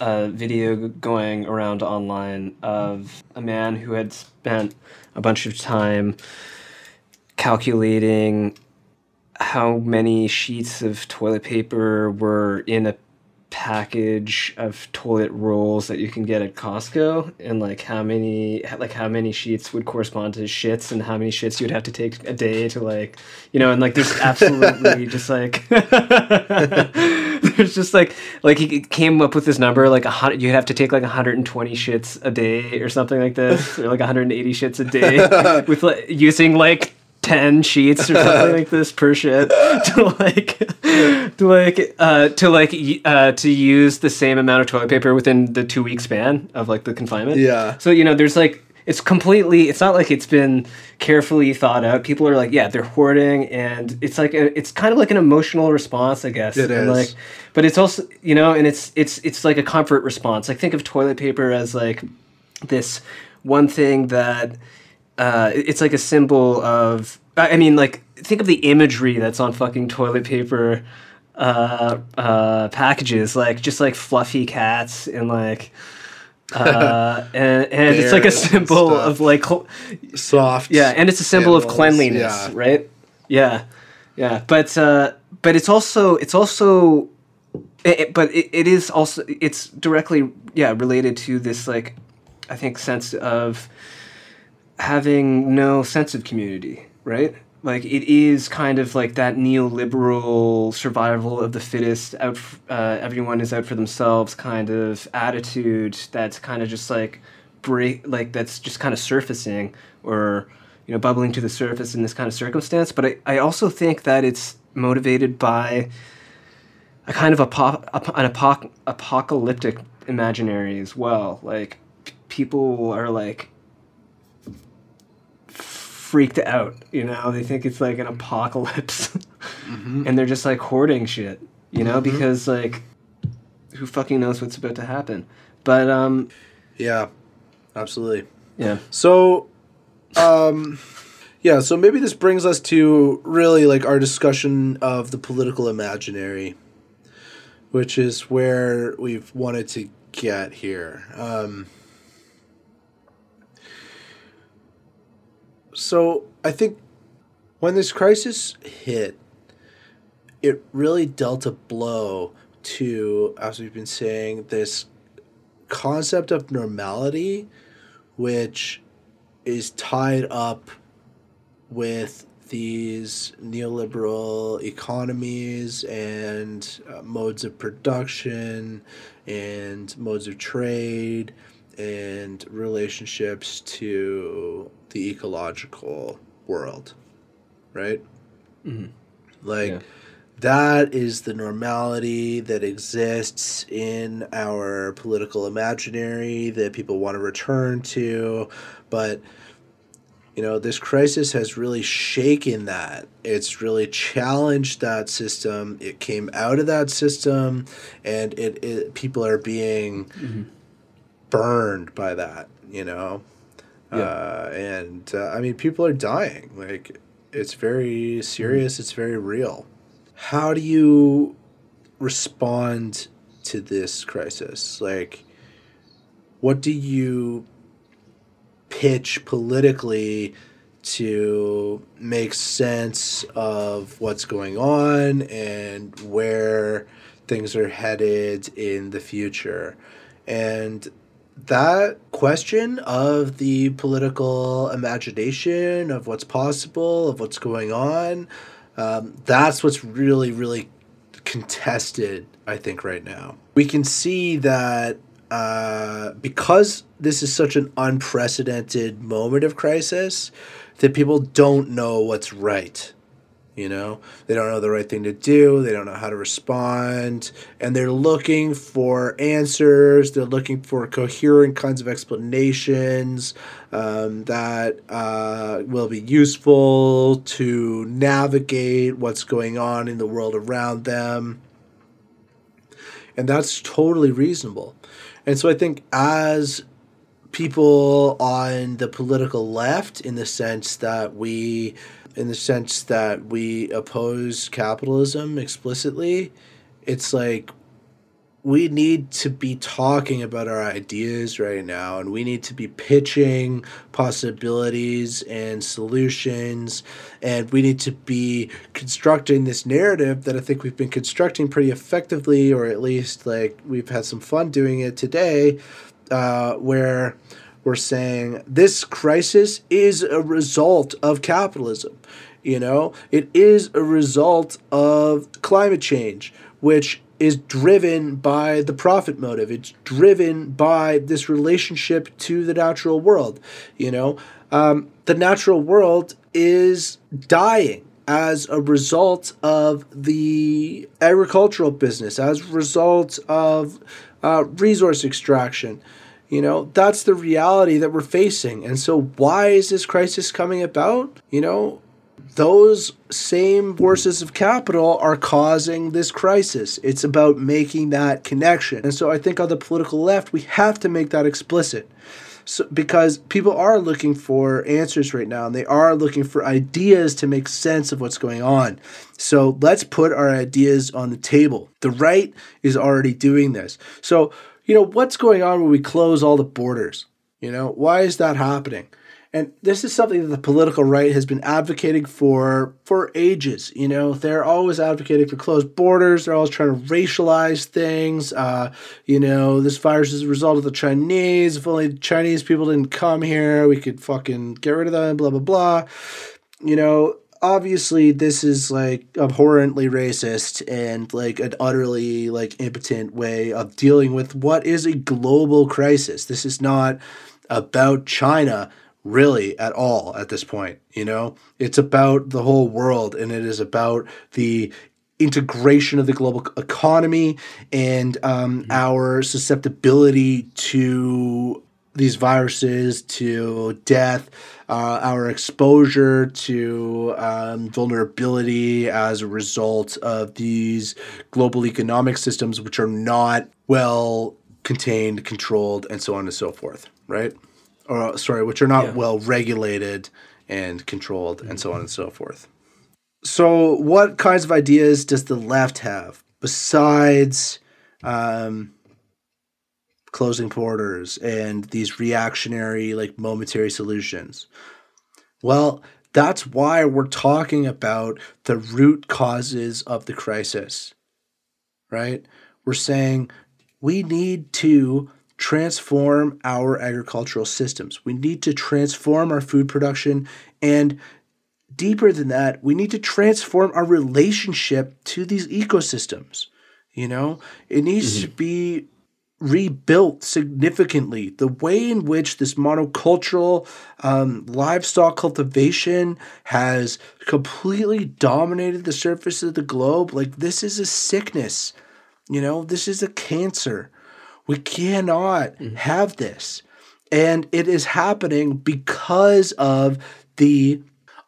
uh, video going around online of a man who had spent a bunch of time calculating how many sheets of toilet paper were in a package of toilet rolls that you can get at Costco and like how many like how many sheets would correspond to shits and how many shits you'd have to take a day to like you know and like there's absolutely just like there's just like like he came up with this number like a hundred you'd have to take like 120 shits a day or something like this or like 180 shits a day with like using like 10 sheets or something like this per shit to like to like uh to like uh to use the same amount of toilet paper within the 2 week span of like the confinement. Yeah. So you know there's like it's completely it's not like it's been carefully thought out. People are like, yeah, they're hoarding and it's like a, it's kind of like an emotional response, I guess. It is. like but it's also, you know, and it's it's it's like a comfort response. Like think of toilet paper as like this one thing that uh, it's like a symbol of i mean like think of the imagery that's on fucking toilet paper uh, uh, packages like just like fluffy cats and like uh, and and it's like a symbol stuff. of like cl- Soft. yeah and it's a symbol of cleanliness yeah. right yeah yeah but uh but it's also it's also it, it- but it, it is also it's directly yeah related to this like i think sense of having no sense of community right? Like it is kind of like that neoliberal survival of the fittest out uh, everyone is out for themselves kind of attitude that's kind of just like break like that's just kind of surfacing or you know bubbling to the surface in this kind of circumstance. But i, I also think that it's motivated by a kind of apo- ap- an apoc- apocalyptic imaginary as well. Like p- people are like freaked out you know? They think it's like an apocalypse. And they're just like hoarding shit you know? Because like who fucking knows what's about to happen? But um Yeah. Absolutely. yeah. So, um, yeah, so maybe this brings us to really like our discussion of the political imaginary, which is where we've wanted to get here. Um, so, I think when this crisis hit, it really dealt a blow to, as we've been saying, this concept of normality which is tied up with these neoliberal economies and uh, modes of production and modes of trade and relationships to the ecological world right? Mm-hmm. Like Yeah. that is the normality that exists in our political imaginary that people want to return to but you know this crisis has really shaken that. It's really challenged that system. It came out of that system and it, it people are being mm-hmm. Burned by that you know? Yeah. uh, and uh, i mean people are dying. Like it's very serious it's very real. How do you respond to this crisis? Like what do you pitch politically to make sense of what's going on and where things are headed in the future. And that question of the political imagination, of what's possible, of what's going on, um, that's what's really, really contested, I think, right now. We can see that uh, because this is such an unprecedented moment of crisis, that people don't know what's right. You know, they don't know the right thing to do. They don't know how to respond. And they're looking for answers. They're looking for coherent kinds of explanations um, that uh, will be useful to navigate what's going on in the world around them. And that's totally reasonable. And so I think as people on the political left in the sense that we in the sense that we oppose capitalism explicitly it's like we need to be talking about our ideas right now and we need to be pitching possibilities and solutions and we need to be constructing this narrative that I think we've been constructing pretty effectively or at least like we've had some fun doing it today uh, where we're saying this crisis is a result of capitalism you know it is a result of climate change which is driven by the profit motive. It's driven by this relationship to the natural world. You know, um, the natural world is dying as a result of the agricultural business, as a result of uh, resource extraction. You know, that's the reality that we're facing. And so, why is this crisis coming about? You know, those same forces of capital are causing this crisis. It's about making that connection. And so I think on the political left, we have to make that explicit. So, because people are looking for answers right now and they are looking for ideas to make sense of what's going on. So let's put our ideas on the table. The right is already doing this. So, you know, what's going on when we close all the borders? You know, why is that happening? And this is something that the political right has been advocating for for ages. You know, they're always advocating for closed borders. They're always trying to racialize things. Uh, you know, this virus is a result of the Chinese. If only Chinese people didn't come here, we could fucking get rid of them. Blah blah blah. You know, obviously this is like abhorrently racist and like an utterly like impotent way of dealing with what is a global crisis. This is not about China really at all at this point. You know, it's about the whole world and it is about the integration of the global economy and um, mm-hmm. our susceptibility to these viruses, to death, uh, our exposure to um, vulnerability as a result of these global economic systems, which are not well contained, controlled, and so on and so forth, right? Or sorry, which are not yeah. well regulated and controlled, mm-hmm. and so on and so forth. So, what kinds of ideas does the left have besides um, closing borders and these reactionary, like momentary solutions? Well, that's why we're talking about the root causes of the crisis, right? We're saying we need to transform our agricultural systems. We need to transform our food production. And deeper than that, we need to transform our relationship to these ecosystems. You know, it needs mm-hmm. to be rebuilt significantly. The way in which this monocultural um, livestock cultivation has completely dominated the surface of the globe, like this is a sickness. You know, this is a cancer. We cannot mm-hmm. have this. And it is happening because of the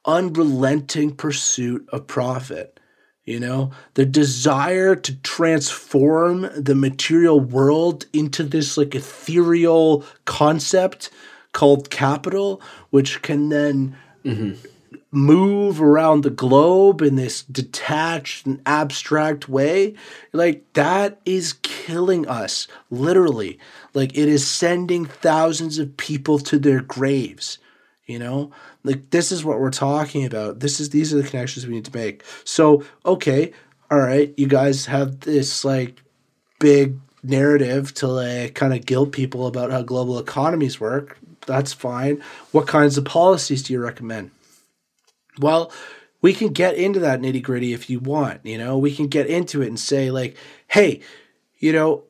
unrelenting pursuit of profit. You know, the desire to transform the material world into this like ethereal concept called capital, which can then mm-hmm move around the globe in this detached and abstract way, like that is killing us, literally. Like it is sending thousands of people to their graves, you know? Like this is what we're talking about. This is these are the connections we need to make. So, okay, all right, you guys have this like big narrative to like kind of guilt people about how global economies work. That's fine. What kinds of policies do you recommend? Well, we can get into that nitty gritty if you want. You know, we can get into it and say, like, hey, you know,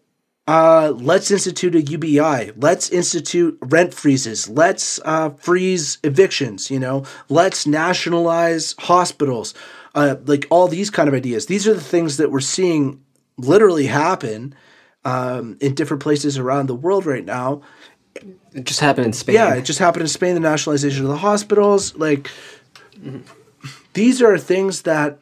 uh, let's institute a UBI. Let's institute rent freezes. Let's uh, freeze evictions. You know, let's nationalize hospitals. Uh, like all these kind of ideas. These are the things that we're seeing literally happen um, in different places around the world right now. It just happened in Spain. Yeah, it just happened in Spain. The nationalization of the hospitals, like these are things that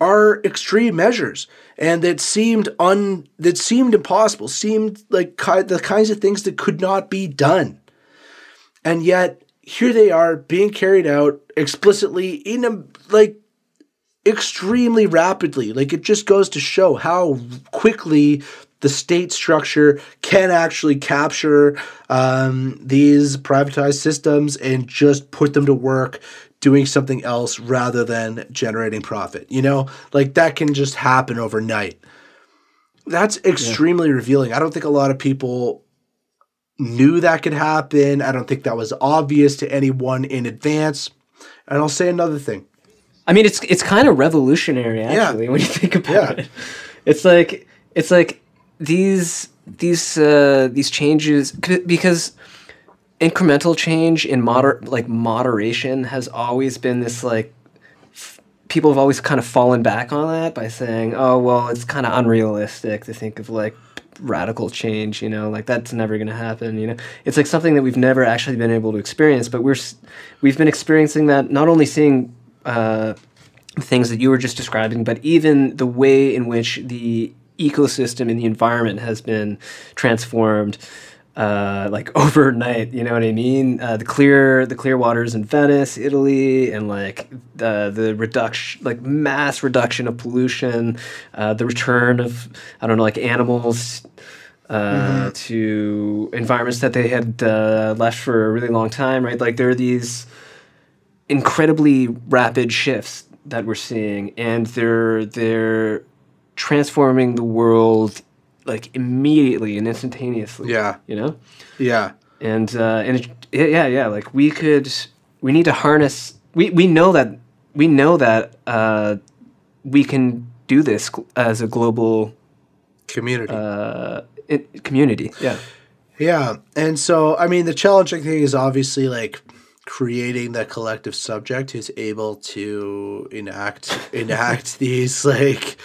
are extreme measures and that seemed un that seemed impossible seemed like ki- the kinds of things that could not be done and yet here they are being carried out explicitly in a like extremely rapidly. Like it just goes to show how quickly the state structure can actually capture um, these privatized systems and just put them to work doing something else rather than generating profit. You know, like that can just happen overnight. That's extremely yeah. revealing. I don't think a lot of people knew that could happen. I don't think that was obvious to anyone in advance. And I'll say another thing. I mean, it's it's kind of revolutionary actually yeah. when you think about yeah. it. It's like it's like these these uh, these changes because incremental change in moder like moderation has always been this like f- people have always kind of fallen back on that by saying oh well it's kind of unrealistic to think of like radical change you know like that's never going to happen you know? It's like something that we've never actually been able to experience but we're we've been experiencing that not only seeing uh, things that you were just describing but even the way in which the ecosystem and the environment has been transformed uh, like overnight. You know what I mean? Uh, the clear the clear waters in Venice, Italy, and like the the reduction, like mass reduction of pollution, uh, the return of I don't know, like animals. Uh, mm-hmm. To environments that they had uh, left for a really long time, right? Like there are these incredibly rapid shifts that we're seeing, and they're they're transforming the world like immediately and instantaneously. Yeah. You know? Yeah. And uh and it, yeah, yeah, like we could we need to harness we we know that we know that uh we can do this as a global community. Uh it, community. Yeah. Yeah. And so I mean the challenging thing is obviously like creating the collective subject who's able to enact enact these like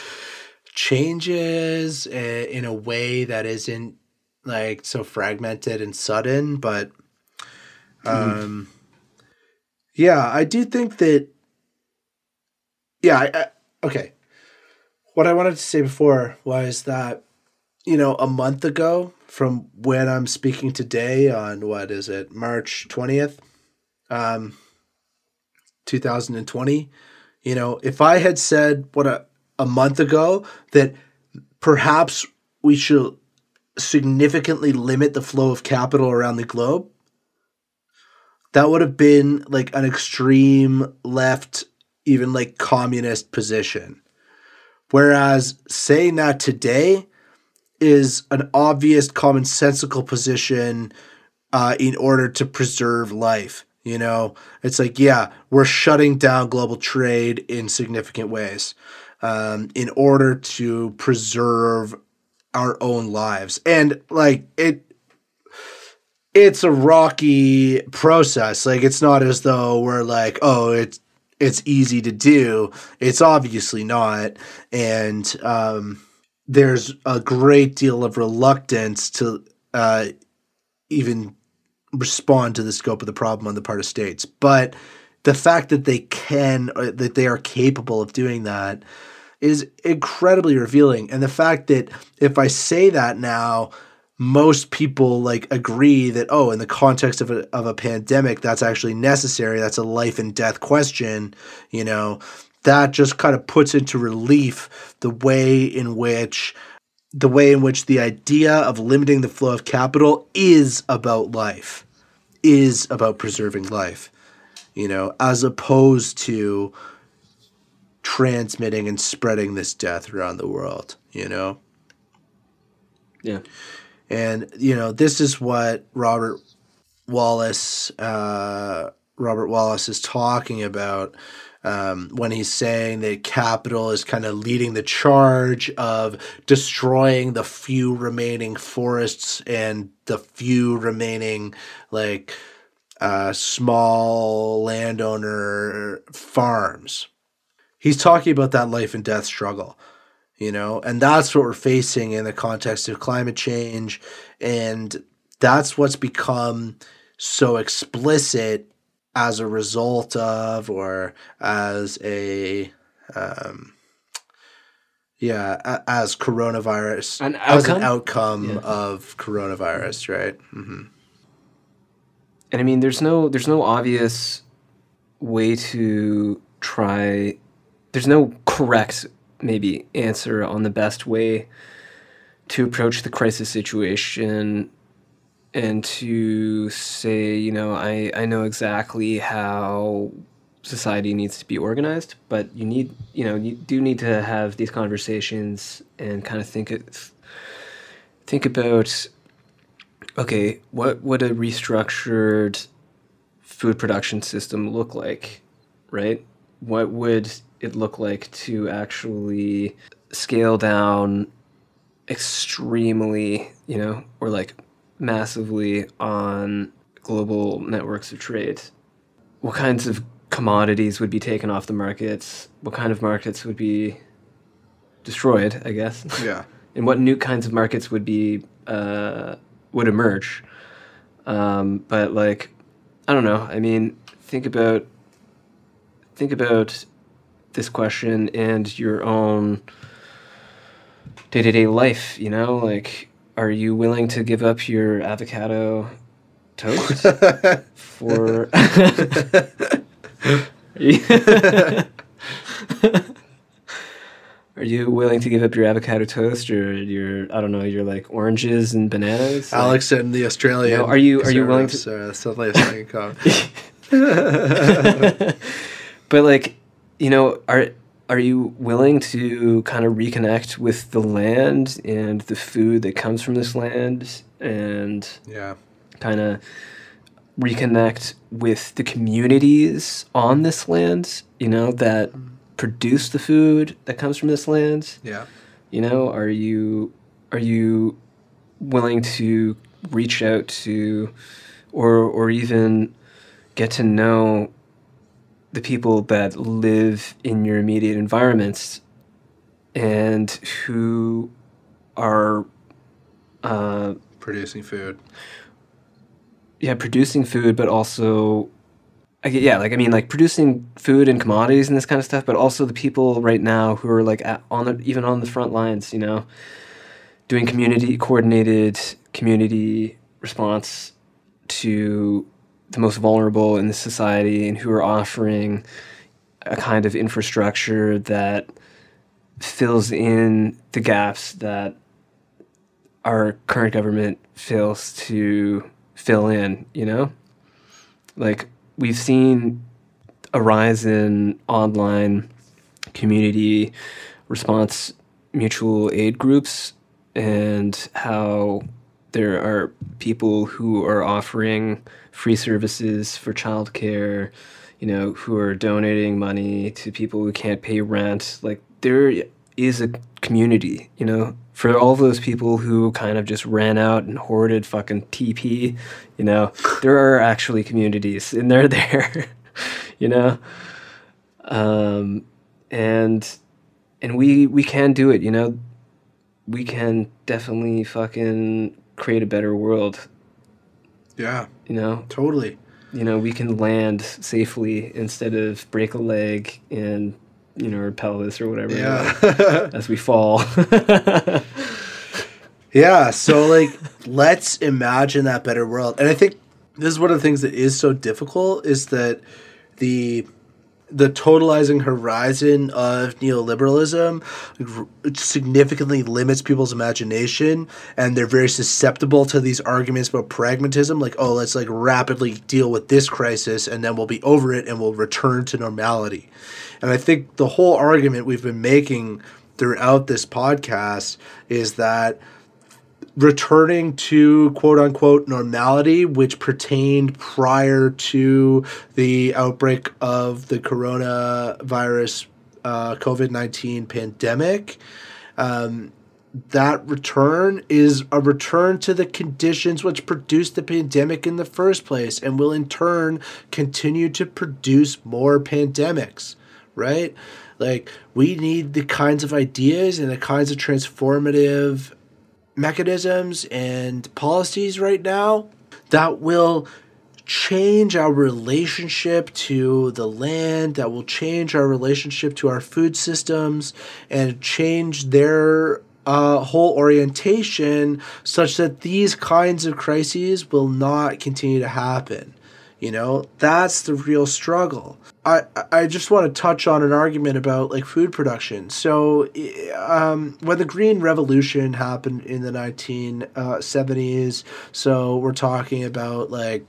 changes in a way that isn't like so fragmented and sudden but hmm. um mm. yeah i do think that yeah I, I, okay what i wanted to say before was that you know a month ago from when i'm speaking today on what is it march 20th um 2020 you know if i had said what a a month ago that perhaps we should significantly limit the flow of capital around the globe, that would have been like an extreme left, even like communist position. Whereas saying that today is an obvious commonsensical position uh, in order to preserve life. You know, it's like, yeah, we're shutting down global trade in significant ways um, in order to preserve our own lives. And like it it's a rocky process. Like it's not as though we're like, oh, it's it's easy to do. It's obviously not. And um, there's a great deal of reluctance to uh, even respond to the scope of the problem on the part of states. But the fact that they can, uh, that they are capable of doing that, is incredibly revealing. And the fact that if I say that now, most people like agree that oh in the context of a, of a pandemic that's actually necessary. That's a life and death question you know? That just kind of puts into relief the way in which the way in which the idea of limiting the flow of capital is about life is about preserving life you know as opposed to transmitting and spreading this death around the world, you know? Yeah. And, you know, this is what Robert Wallace, uh, Robert Wallace is talking about um, when he's saying that capital is kind of leading the charge of destroying the few remaining forests and the few remaining, like, uh, small landowner farms he's talking about that life and death struggle you know and that's what we're facing in the context of climate change and that's what's become so explicit as a result of or as a um, yeah as coronavirus an as an outcome yeah. of coronavirus right mm-hmm. And i mean there's no there's no obvious way to try there's no correct maybe answer on the best way to approach the crisis situation and to say, you know, I, I know exactly how society needs to be organized, but you need, you know, you do need to have these conversations and kind of think it, think about, okay, what would a restructured food production system look like, right? What would it look like to actually scale down extremely, you know, or like massively on global networks of trade? What kinds of commodities would be taken off the markets? What kind of markets would be destroyed, I guess? Yeah. and what new kinds of markets would be uh, would emerge? Um, but like, I don't know. I mean, think about think about this question and your own day to day life. You know, like, are you willing to give up your avocado toast for? Are you willing to give up your avocado toast or your I don't know your like oranges and bananas? Alex like, and the Australian. No, are you are you willing to? Uh, suddenly a second but like, you know, are are you willing to kind of reconnect with the land and the food that comes from this land and yeah, kind of reconnect with the communities on this land? You know that produce the food that comes from this land? Yeah. You know, are you are you willing to reach out to or or even get to know the people that live in your immediate environments and who are uh, producing food. Yeah, producing food, but also yeah, like I mean, like producing food and commodities and this kind of stuff, but also the people right now who are like at, on the even on the front lines, you know, doing community coordinated community response to the most vulnerable in the society, and who are offering a kind of infrastructure that fills in the gaps that our current government fails to fill in. You know, like we've seen a rise in online community response mutual aid groups and how there are people who are offering free services for childcare, you know, who are donating money to people who can't pay rent. Like there is a community, you know, for all those people who kind of just ran out and hoarded fucking TP, you know, there are actually communities and they're there, you know, um, and and we we can do it, you know, we can definitely fucking create a better world. Yeah, you know, totally. You know, we can land safely instead of break a leg and you know, or pelvis or whatever. Yeah. as we fall. yeah. So like, let's imagine that better world. And I think this is one of the things that is so difficult is that the the totalizing horizon of neoliberalism significantly limits people's imagination and they're very susceptible to these arguments about pragmatism like oh let's like rapidly deal with this crisis and then we'll be over it and we'll return to normality. And I think the whole argument we've been making throughout this podcast is that returning to quote unquote normality, which pertained prior to the outbreak of the coronavirus uh, COVID 19 pandemic. Um, that return is a return to the conditions which produced the pandemic in the first place and will in turn continue to produce more pandemics right? Like, we need the kinds of ideas and the kinds of transformative mechanisms and policies right now that will change our relationship to the land, that will change our relationship to our food systems, and change their uh, whole orientation such that these kinds of crises will not continue to happen. You know, that's the real struggle. I, I just want to touch on an argument about like food production. So, um, when the Green Revolution happened in the 1970s, so we're talking about like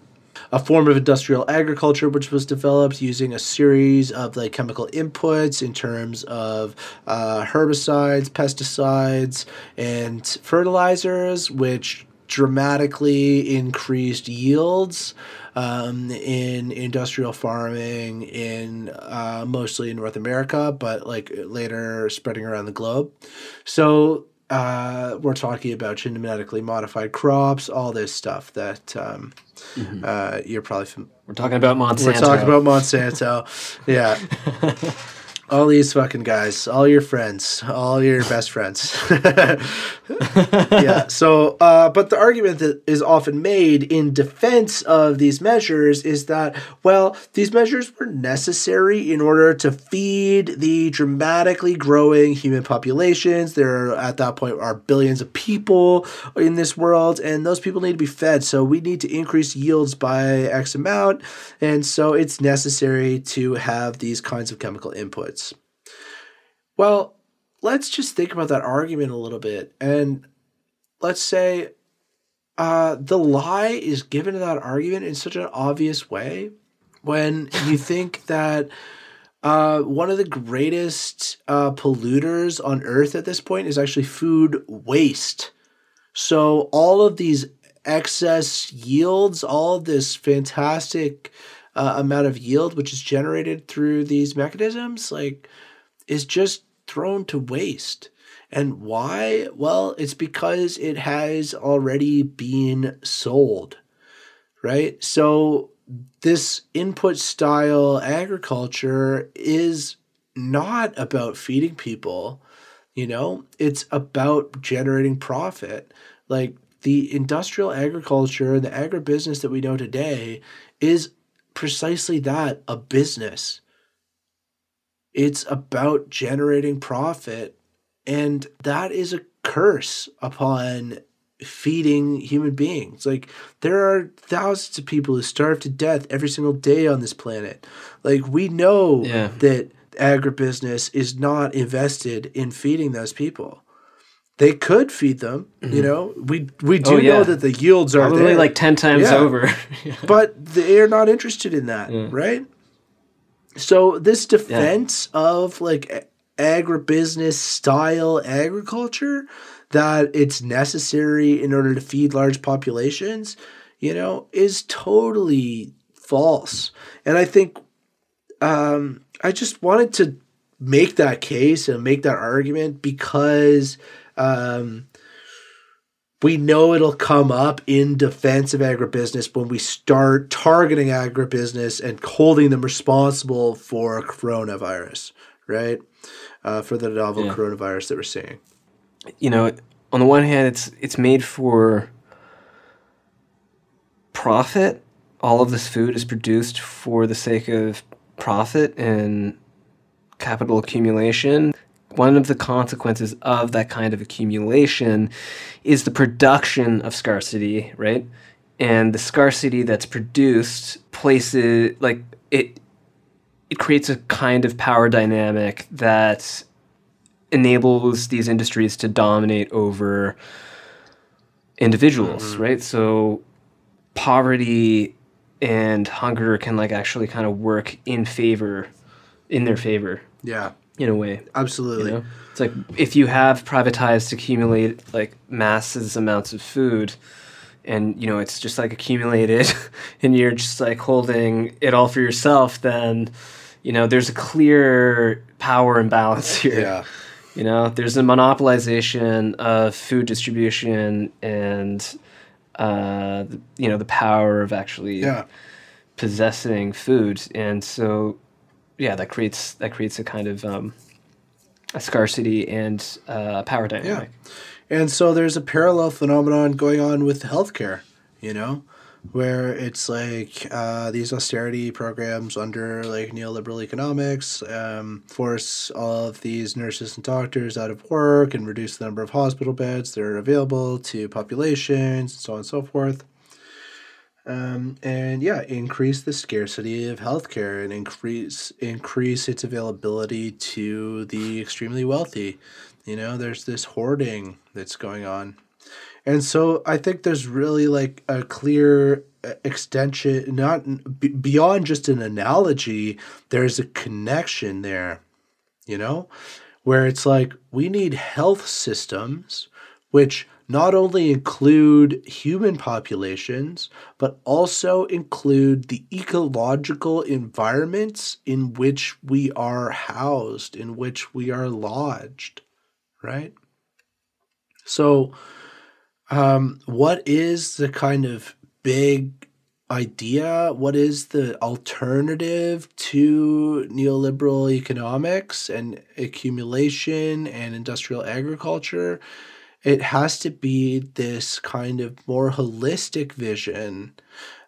a form of industrial agriculture which was developed using a series of like chemical inputs in terms of uh, herbicides, pesticides, and fertilizers, which dramatically increased yields um, in industrial farming in uh, mostly in North America, but like later spreading around the globe. So uh, we're talking about genetically modified crops, all this stuff that um, mm-hmm. uh, you're probably. Fam- we're talking about Monsanto. We're talking about Monsanto. yeah. all these fucking guys, all your friends, all your best friends. yeah. So, uh, but the argument that is often made in defense of these measures is that, well, these measures were necessary in order to feed the dramatically growing human populations. There, are, at that point, are billions of people in this world, and those people need to be fed. So, we need to increase yields by X amount. And so, it's necessary to have these kinds of chemical inputs. Well, let's just think about that argument a little bit. And let's say uh, the lie is given to that argument in such an obvious way when you think that uh, one of the greatest uh, polluters on earth at this point is actually food waste. So, all of these excess yields, all of this fantastic uh, amount of yield which is generated through these mechanisms, like, is just thrown to waste. And why? Well, it's because it has already been sold, right? So, this input style agriculture is not about feeding people, you know, it's about generating profit. Like the industrial agriculture, the agribusiness that we know today is precisely that a business it's about generating profit. And that is a curse upon feeding human beings. Like there are thousands of people who starve to death every single day on this planet. Like we know yeah. that agribusiness is not invested in feeding those people. They could feed them, mm-hmm. you know. We we do oh, yeah. know that the yields are probably there. like ten times yeah. over, but they are not interested in that, right? So this defense yeah. of like agribusiness style agriculture that it's necessary in order to feed large populations, you know, is totally false. And I think um, I just wanted to make that case and make that argument because um, we know it'll come up in defense of agribusiness when we start targeting agribusiness and holding them responsible for coronavirus, right? Uh, for the novel yeah. coronavirus that we're seeing. You know, on the one hand, it's it's made for profit. All of this food is produced for the sake of profit and capital accumulation one of the consequences of that kind of accumulation is the production of scarcity, right? And the scarcity that's produced places like it it creates a kind of power dynamic that enables these industries to dominate over individuals, mm-hmm. right? So poverty and hunger can like actually kind of work in favor in their favor. Yeah in a way. Absolutely. You know? It's like if you have privatized accumulate like masses amounts of food and you know it's just like accumulated and you're just like holding it all for yourself then you know there's a clear power imbalance here. Yeah. You know, there's a monopolization of food distribution and uh, you know the power of actually yeah. possessing food, and so yeah, that creates that creates a kind of um, a scarcity and uh, power dynamic. Yeah. And so there's a parallel phenomenon going on with healthcare, you know, where it's like uh, these austerity programs under like neoliberal economics um, force all of these nurses and doctors out of work and reduce the number of hospital beds that are available to populations and so on and so forth. Um, and yeah, increase the scarcity of healthcare and increase increase its availability to the extremely wealthy. You know, there's this hoarding that's going on. And so I think there's really like a clear uh, extension, not b- beyond just an analogy, there's a connection there, you know, where it's like we need health systems which not only include human populations, but also include the ecological environments in which we are housed, in which we are lodged, right? So, um, what is the kind of big idea? What is the alternative to neoliberal economics and accumulation and industrial agriculture? It has to be this kind of more holistic vision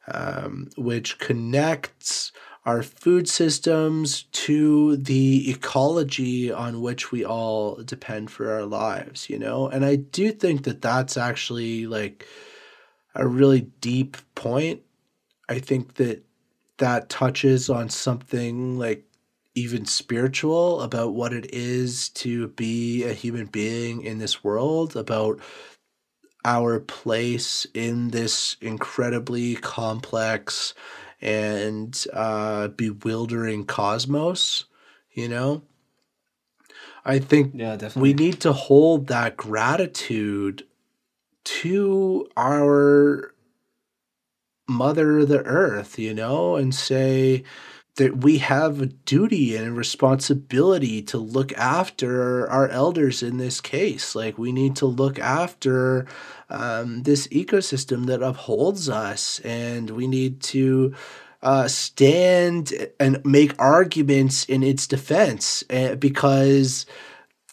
um, which connects our food systems to the ecology on which we all depend for our lives you know? And i do think that that's actually like a really deep point. I think that that touches on something like even spiritual about what it is to be a human being in this world, about our place in this incredibly complex and uh, bewildering cosmos, you know? I think yeah, definitely. we need to hold that gratitude to our mother the earth, you know, and say, that we have a duty and a responsibility to look after our elders in this case. Like we need to look after um, this ecosystem that upholds us, and we need to uh, stand and make arguments in its defense uh, because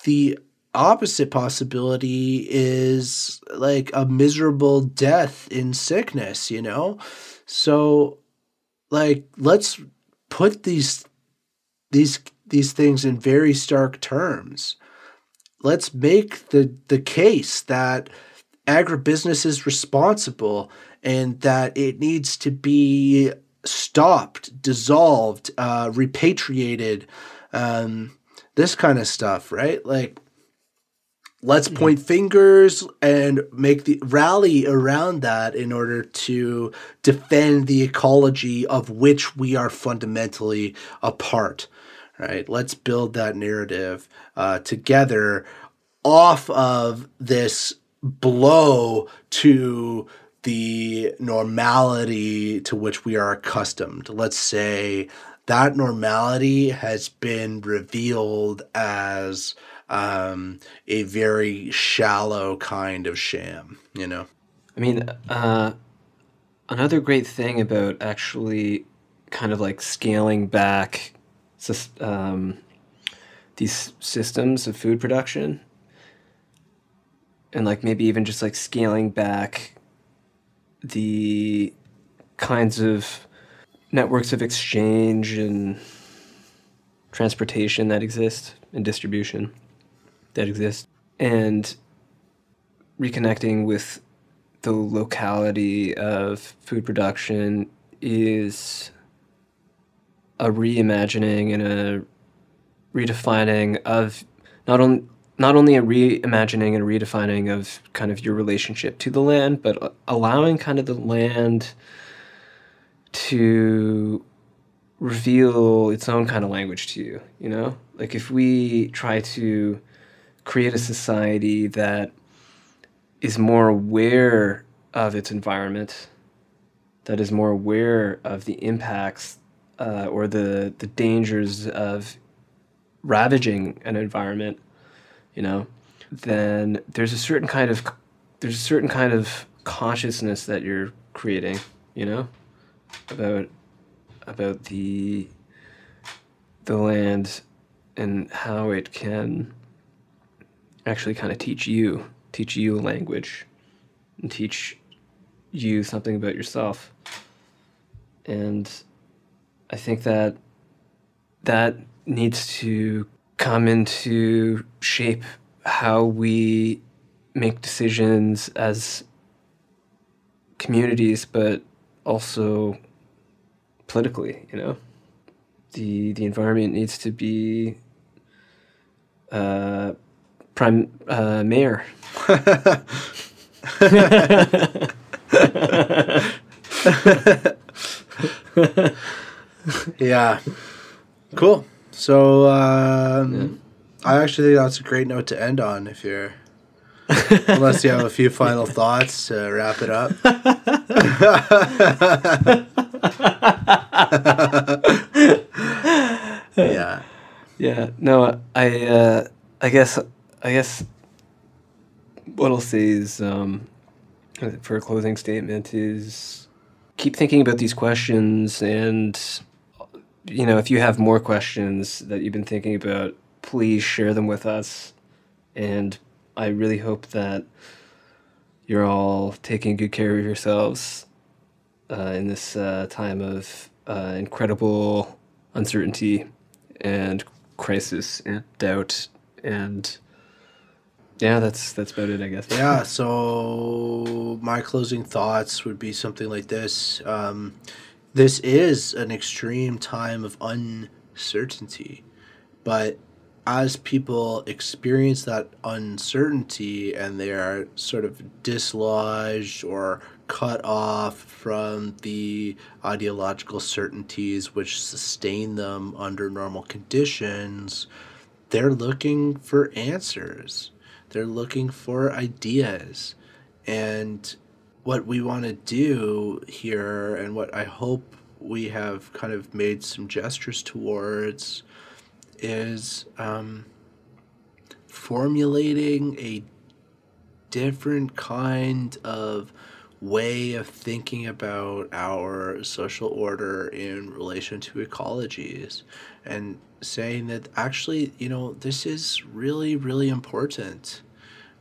the opposite possibility is like a miserable death in sickness, you know? So, like, let's put these these these things in very stark terms. Let's make the the case that agribusiness is responsible and that it needs to be stopped, dissolved, uh, repatriated, um, this kind of stuff, right? Like let's point fingers and make the rally around that in order to defend the ecology of which we are fundamentally a part right? Let's build that narrative uh, together off of this blow to the normality to which we are accustomed. Let's say that normality has been revealed as um, a very shallow kind of sham, you know? I mean, uh, another great thing about actually kind of like scaling back um, these systems of food production and like maybe even just like scaling back the kinds of networks of exchange and transportation that exist and distribution that exist and reconnecting with the locality of food production is a reimagining and a redefining of not only not only a reimagining and redefining of kind of your relationship to the land, but allowing kind of the land to reveal its own kind of language to you, you know? Like if we try to create a society that is more aware of its environment, that is more aware of the impacts uh, or the the dangers of ravaging an environment, you know, then there's a certain kind of there's a certain kind of consciousness that you're creating, you know, about about the the land and how it can actually kind of teach you, teach you a language, and teach you something about yourself. And I think that that needs to come into shape how we make decisions as communities, but also politically, you know, the the environment needs to be uh, prime uh, mayor. yeah. Cool. So um, yeah. I actually think that's a great note to end on. If you're, unless you have a few final thoughts to wrap it up. yeah. Yeah. No, I. Uh, I guess. I guess. What I'll say is, um, for a closing statement, is keep thinking about these questions and you know, if you have more questions that you've been thinking about, please share them with us. And I really hope that you're all taking good care of yourselves uh, in this uh, time of uh, incredible uncertainty and crisis and doubt and yeah that's that's about it i guess yeah so my closing thoughts would be something like this um, this is an extreme time of uncertainty. But as people experience that uncertainty and they are sort of dislodged or cut off from the ideological certainties which sustain them under normal conditions, they're looking for answers. They're looking for ideas. And what we want to do here and what I hope we have kind of made some gestures towards is um, formulating a different kind of way of thinking about our social order in relation to ecologies and saying that actually, you know, this is really, really important.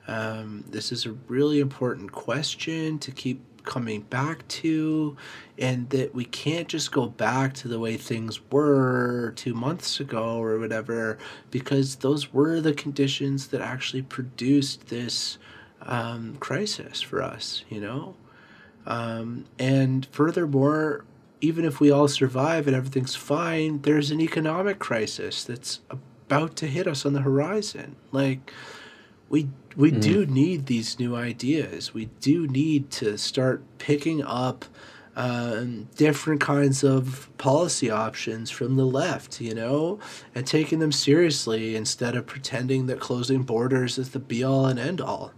Um, this is a really important question to keep coming back to, and that we can't just go back to the way things were two months ago or whatever, because those were the conditions that actually produced this um, crisis for us, you know? Um, and furthermore, even if we all survive and everything's fine, there's an economic crisis that's about to hit us on the horizon. Like, we we mm. do need these new ideas. We do need to start picking up um, different kinds of policy options from the left, you know, and taking them seriously instead of pretending that closing borders is the be all and end all.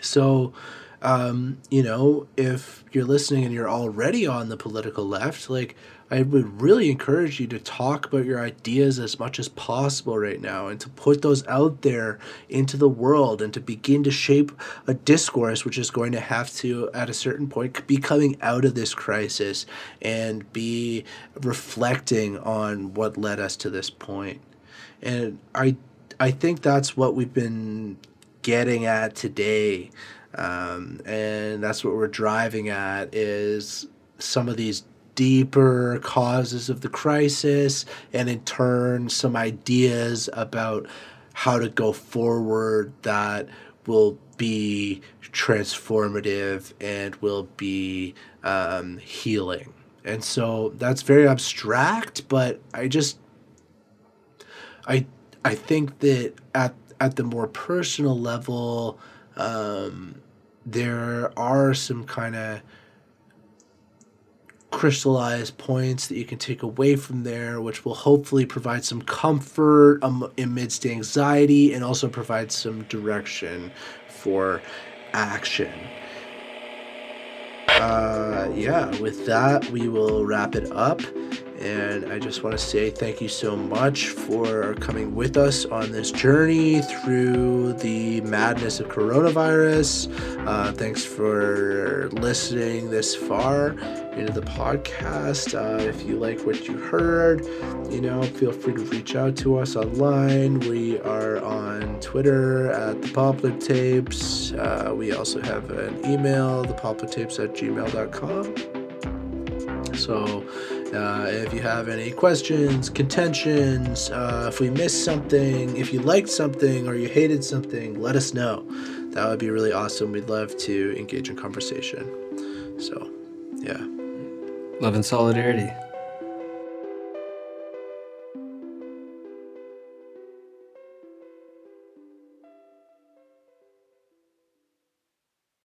So, um, you know, if you're listening and you're already on the political left, like, I would really encourage you to talk about your ideas as much as possible right now and to put those out there into the world and to begin to shape a discourse which is going to have to, at a certain point, be coming out of this crisis and be reflecting on what led us to this point. And I, I think that's what we've been getting at today. Um, and that's what we're driving at is some of these deeper causes of the crisis and in turn some ideas about how to go forward that will be transformative and will be um, healing. And so that's very abstract, but I just I I think that at at the more personal level, um, there are some kind of crystallized points that you can take away from there, which will hopefully provide some comfort um, amidst anxiety and also provide some direction for action. Uh, yeah, with that, we will wrap it up. And I just want to say thank you so much for coming with us on this journey through the madness of coronavirus. Uh, thanks for listening this far into the podcast. Uh, if you like what you heard, you know, feel free to reach out to us online. We are on Twitter at the Poplar Tapes. Uh, we also have an email, thepoplartapes at gmail.com. So, uh, if you have any questions, contentions, uh, if we missed something, if you liked something or you hated something, let us know. That would be really awesome. We'd love to engage in conversation. So, Yeah. Love and solidarity.